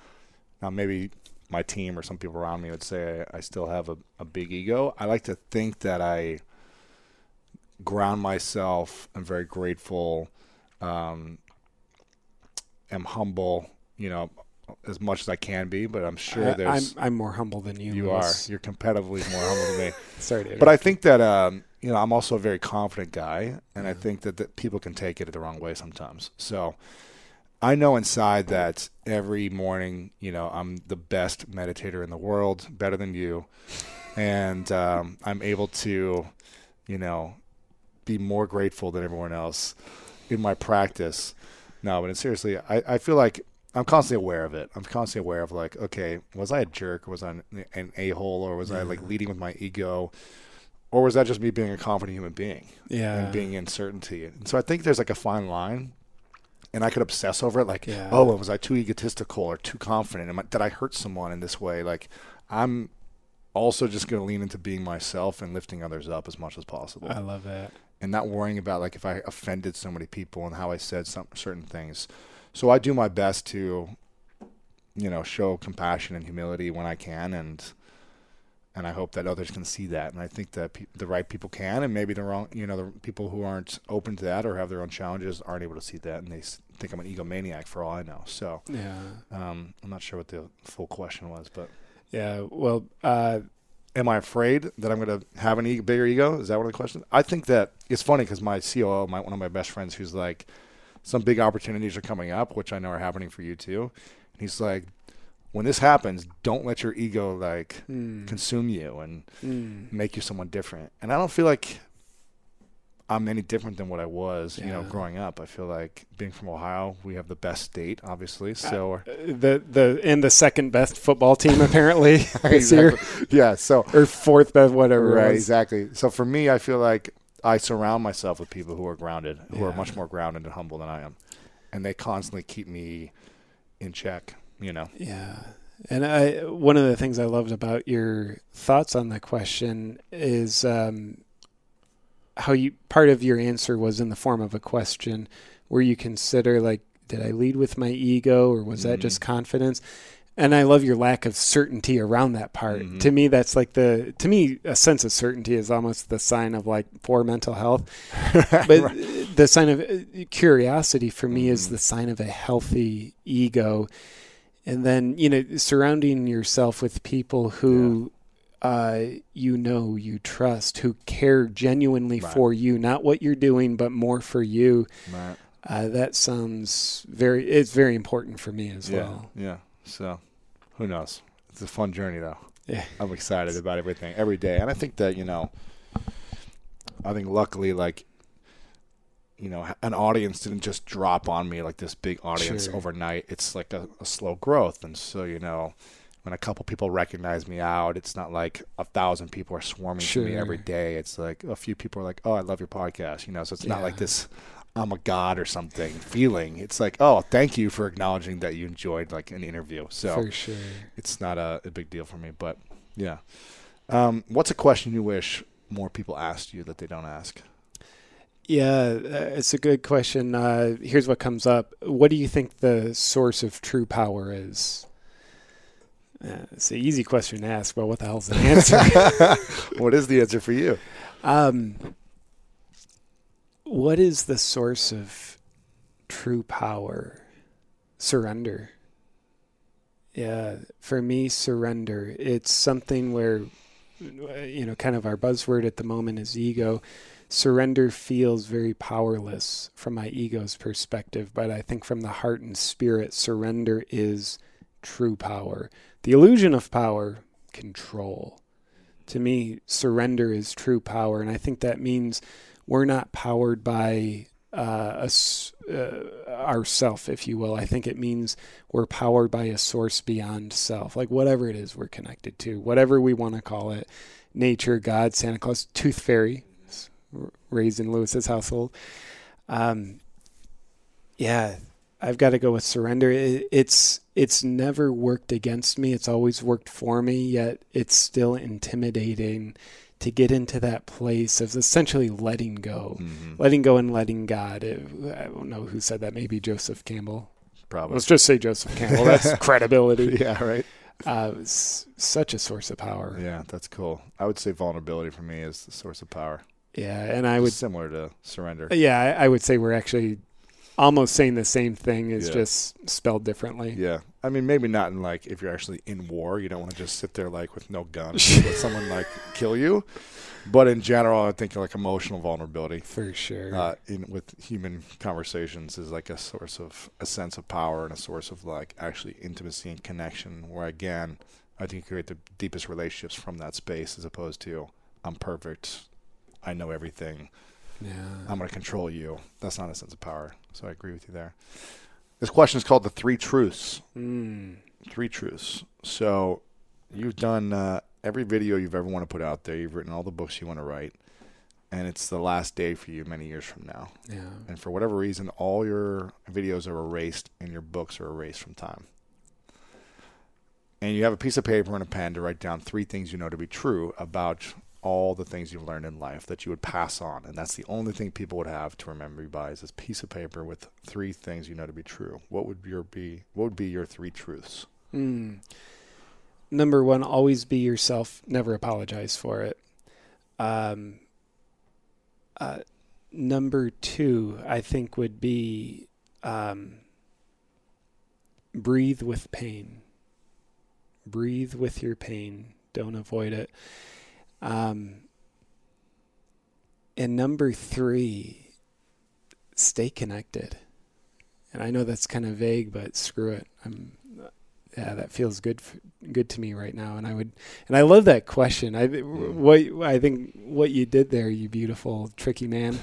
Now, maybe my team or some people around me would say I, I still have a, a big ego. I like to think that I ground myself. I'm very grateful. Um, am humble, you know, as much as I can be, but I'm sure there's. I'm more humble than you You are. You're competitively more humble than me. sorry to But I think that um, you know I'm also a very confident guy, and I think that, that people can take it the wrong way sometimes. So I know inside that every morning, you know, I'm the best meditator in the world, better than you, and um, I'm able to, you know, be more grateful than everyone else in my practice. No, but seriously, I, I feel like I'm constantly aware of it. I'm constantly aware of like, okay, was I a jerk? Was I an, an a hole, or was I like leading with my ego, or was that just me being a confident human being yeah and being in certainty? And so I think there's like a fine line, and I could obsess over it, like, Yeah. oh, was I too egotistical or too confident? Am I, did I hurt someone in this way? Like, I'm also just going to lean into being myself and lifting others up as much as possible I love that. And not worrying about like if I offended so many people and how I said some certain things. So I do my best to, you know, show compassion and humility when I can, and and I hope that others can see that. And I think that pe- the right people can, and maybe the wrong, you know, the people who aren't open to that or have their own challenges aren't able to see that, and they s- think I'm an egomaniac for all I know. So Yeah. um, I'm not sure what the full question was, but. Yeah. Well, uh, am I afraid that I'm going to have an e- bigger ego? Is that one of the questions? I think that it's funny because my COO, my, one of my best friends, who's like, some big opportunities are coming up, which I know are happening for you too. And he's like, when this happens, don't let your ego like mm, consume you and mm, make you someone different. And I don't feel like I'm any different than what I was, you know, growing up. I feel like being from Ohio, we have the best state, obviously. So uh, the the and the second best football team apparently this year yeah. So or fourth best whatever. Right, exactly. So for me, I feel like I surround myself with people who are grounded, who are much more grounded and humble than I am, and they constantly keep me in check. You know, Yeah. And I one of the things I loved about your thoughts on the question is um, how you part of your answer was in the form of a question where you consider like did I lead with my ego or was that Mhm. just confidence? and I love your lack of certainty around that part. Mm-hmm. To me, that's like the to me a sense of certainty is almost the sign of like poor mental health. But the sign of uh, curiosity for me is Mm-hmm. the sign of a healthy ego. And then you know, surrounding yourself with people who. Uh, you know, you trust, who care genuinely Right. for you, not what you're doing, but more for you. Right. Uh, that sounds very. It's very important for me as Yeah. well. Yeah. So, who knows? It's a fun journey, though. Yeah. I'm excited about everything every day, and I think that you know, I think luckily, like, you know, an audience didn't just drop on me like this big audience Sure. overnight. It's like a, a slow growth, and so you know, when a couple people recognize me out, it's not like a thousand people are swarming to me every day. It's like a few people are like, "Oh, I love your podcast," you know. So it's not like this. I'm a god or something feeling. It's like, oh, thank you for acknowledging that you enjoyed like an interview. So For sure. it's not a, a big deal for me. But yeah, um, what's a question you wish more people asked you that they don't ask? Yeah, uh, it's a good question. Uh, here's what comes up. What do you think the source of true power is? Uh, it's an easy question to ask, but what the hell's the answer? what is the answer for you? um, what is the source of true power? Surrender. Yeah, for me, surrender. It's something where, you know, kind of our buzzword at the moment is ego. Surrender feels very powerless from my ego's perspective, but I think from the heart and spirit, surrender is true power. The illusion of power, control. To me, surrender is true power, and I think that means we're not powered by uh, uh, ourself, if you will. I think it means we're powered by a source beyond self, like whatever it is we're connected to, whatever we want to call it, nature, God, Santa Claus, Tooth Fairy, raised in Lewis's household. Um, yeah, I've got to go with surrender. It, it's it's never worked against me. It's always worked for me. Yet it's still intimidating to get into that place of essentially letting go, Mm-hmm. letting go and letting God. It- I don't know who said that. Maybe Joseph Campbell. Probably. Let's just say Joseph Campbell. That's credibility. yeah, right. Uh, such a source of power. Yeah, that's cool. I would say vulnerability for me is the source of power. Yeah, and I would. similar to surrender. Yeah, I, I would say we're actually almost saying the same thing. is Yeah. just spelled differently. Yeah, I mean maybe not in like if you're actually in war, you don't want to just sit there like with no gun, let someone like kill you. But in general, I think like emotional vulnerability For sure. uh, in with human conversations is like a source of a sense of power and a source of like actually intimacy and connection. Where again, I think you create the deepest relationships from that space as opposed to I'm perfect, I know everything, yeah. I'm going to control you. That's not a sense of power. So I agree with you there. This question is called the three truths. Mm. Three truths. So you've done uh, every video you've ever want to put out there. You've written all the books you want to write, and it's the last day for you many years from now. Yeah. And for whatever reason, all your videos are erased and your books are erased from time. And you have a piece of paper and a pen to write down three things you know to be true about all the things you've learned in life that you would pass on. And that's the only thing people would have to remember you by is this piece of paper with three things you know to be true. What would your be what would be your three truths? Mm. Number one, always be yourself. Never apologize for it. Um, uh, number two, I think, would be um, breathe with pain. Breathe with your pain. Don't avoid it. Um, and number three, stay connected. And I know that's kind of vague, but screw it. I'm yeah, that feels good f good to me right now, and I would, and I love that question. I what I think what you did there, you beautiful tricky man,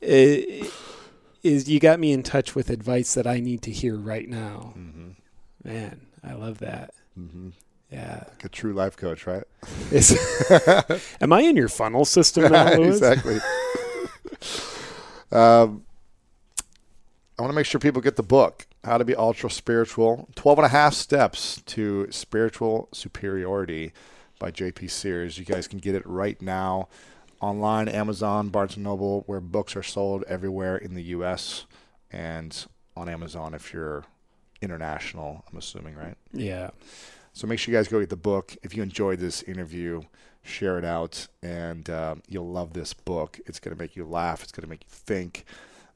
i- is you got me in touch with advice that I need to hear right now. Mm-hmm. Man, I love that. Mm-hmm. Yeah, Like a true life coach, right? Is- am I in your funnel system now, exactly. um, I want to make sure people get the book, How to Be Ultra Spiritual 12 and a half Steps to Spiritual Superiority by JP Sears. You guys can get it right now online, Amazon, Barnes & Noble, where books are sold everywhere in the U.S. and on Amazon if you're international. I'm assuming, right? Yeah. So make sure you guys go get the book. If you enjoyed this interview, share it out, and uh, you'll love this book. It's going to make you laugh. It's going to make you think.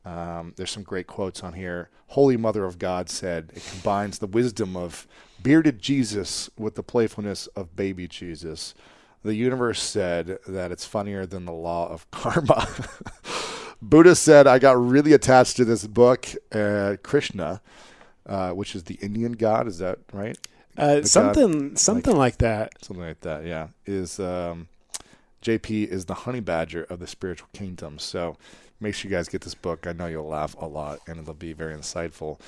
Um, there's some great quotes on here. Holy Mother of God said it combines the wisdom of bearded Jesus with the playfulness of baby Jesus. The universe said that it's funnier than the law of karma. Buddha said, I got really attached to this book, uh, Krishna, uh, which is the Indian god. Is that right? Uh, The god- something something like, that. something like that. Yeah, is um, JP is the honey badger of the spiritual kingdom. So make sure you guys get this book. I know you'll laugh a lot, and it'll be very insightful.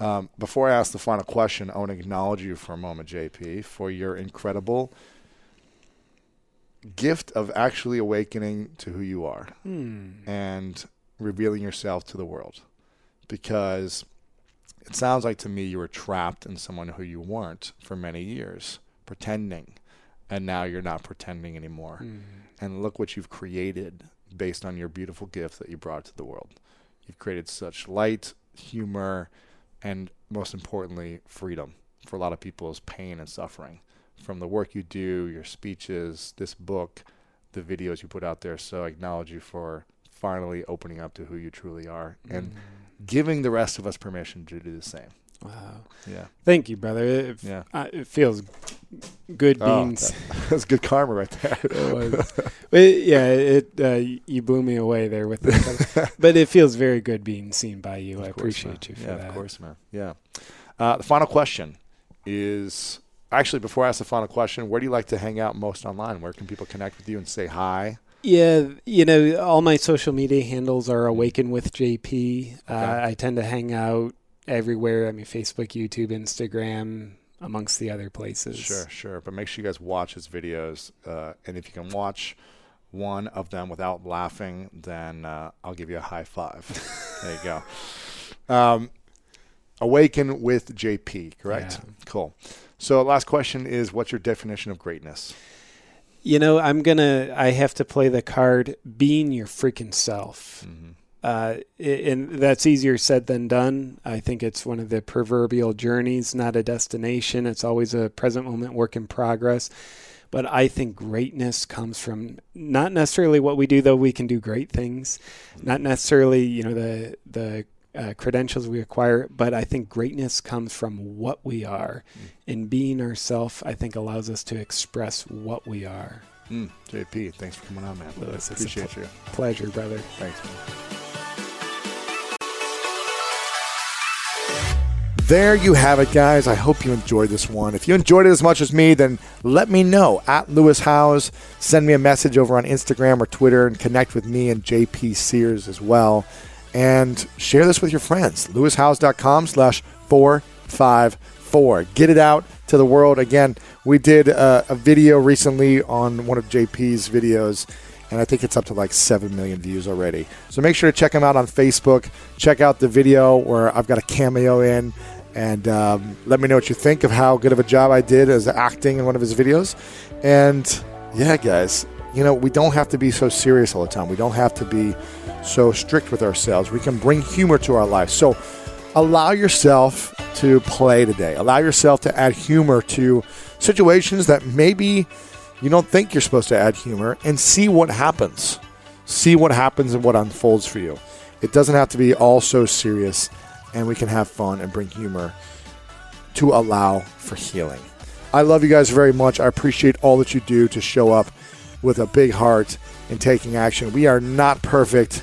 Um, before I ask the final question, I want to acknowledge you for a moment, JP, for your incredible gift of actually awakening to who you are Hmm. and revealing yourself to the world. Because it sounds like to me you were trapped in someone who you weren't for many years, pretending. And now you're not pretending anymore. Hmm. And look what you've created based on your beautiful gift that you brought to the world. You've created such light, humor, and most importantly, freedom for a lot of people's pain and suffering from the work you do, your speeches, this book, the videos you put out there. So I acknowledge you for finally opening up to who you truly are and giving the rest of us permission to do the same. Wow. Yeah. Thank you, brother. It, Yeah. uh, it feels good Oh, being s- That's good karma right there. It yeah, it uh, you blew me away there with it. but it feels very good being seen by you. I course, appreciate you man. for yeah, that. of course, man. Yeah. Uh, the final question is actually before I ask the final question, where do you like to hang out most online? Where can people connect with you and say hi? Yeah, you know, all my social media handles are Awaken with JP. Uh, I tend to hang out everywhere. I mean, Facebook, YouTube, Instagram, amongst the other places. Sure, sure. But make sure you guys watch his videos, uh, and if you can watch one of them without laughing, then uh, I'll give you a high five. there you go. Um, Awaken with JP, correct? Yeah. Cool. So, last question is, what's your definition of greatness? You know, I'm gonna. I have to play the card being your freaking self. Mm-hmm. Uh, and that's easier said than done. I think it's one of the proverbial journeys, not a destination. It's always a present moment work in progress. But I think greatness comes from not necessarily what we do, though we can do great things. Not necessarily, you know, the the uh, credentials we acquire, but I think greatness comes from what we are, and being ourself. I think allows us to express what we are. Mm, JP, thanks for coming on, man. Lewis, it's a Appreciate you. Pleasure, brother. Thanks, man. There you have it, guys. I hope you enjoyed this one. If you enjoyed it as much as me, then let me know at Lewis Howes. Send me a message over on Instagram or Twitter and connect with me and JP Sears as well. And share this with your friends. lewishowes.com slash 454. Get it out to the world. Again, we did a, a video recently on one of JP's videos and I think it's up to like 7 million views already. So make sure to check him out on Facebook. Check out the video where I've got a cameo in, and um, let me know what you think of how good of a job I did as acting in one of his videos. And yeah, guys, you know, we don't have to be so serious all the time. We don't have to be so strict with ourselves. We can bring humor to our life. So allow yourself to play today. Allow yourself to add humor to situations that maybe you don't think you're supposed to add humor and see what happens. See what happens and what unfolds for you. It doesn't have to be all so serious, and we can have fun and bring humor to allow for healing. I love you guys very much. I appreciate all that you do to show up with a big heart and taking action. We are not perfect.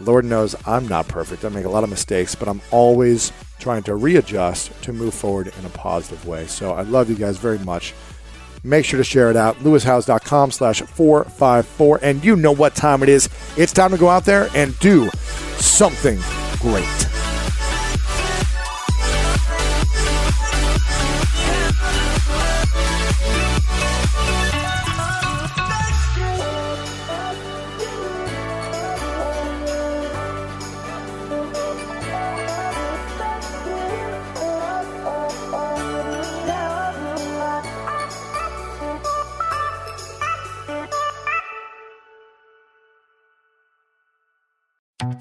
Lord knows I'm not perfect. I make a lot of mistakes, but I'm always trying to readjust to move forward in a positive way. So I love you guys very much. Make sure to share it out. LewisHowes.com slash 454. And you know what time it is. It's time to go out there and do something great.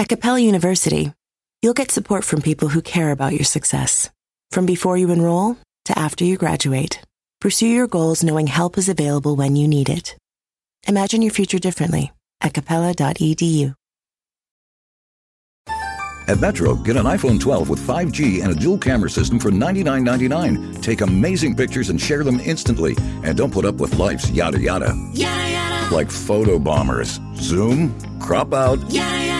At Capella University, you'll get support from people who care about your success. From before you enroll to after you graduate, pursue your goals knowing help is available when you need it. Imagine your future differently at capella.edu. At Metro, get an iPhone 12 with 5G and a dual camera system for $99.99. Take amazing pictures and share them instantly. And don't put up with life's yada yada. Yada yada. Like photo bombers. Zoom, crop out, Yada yada.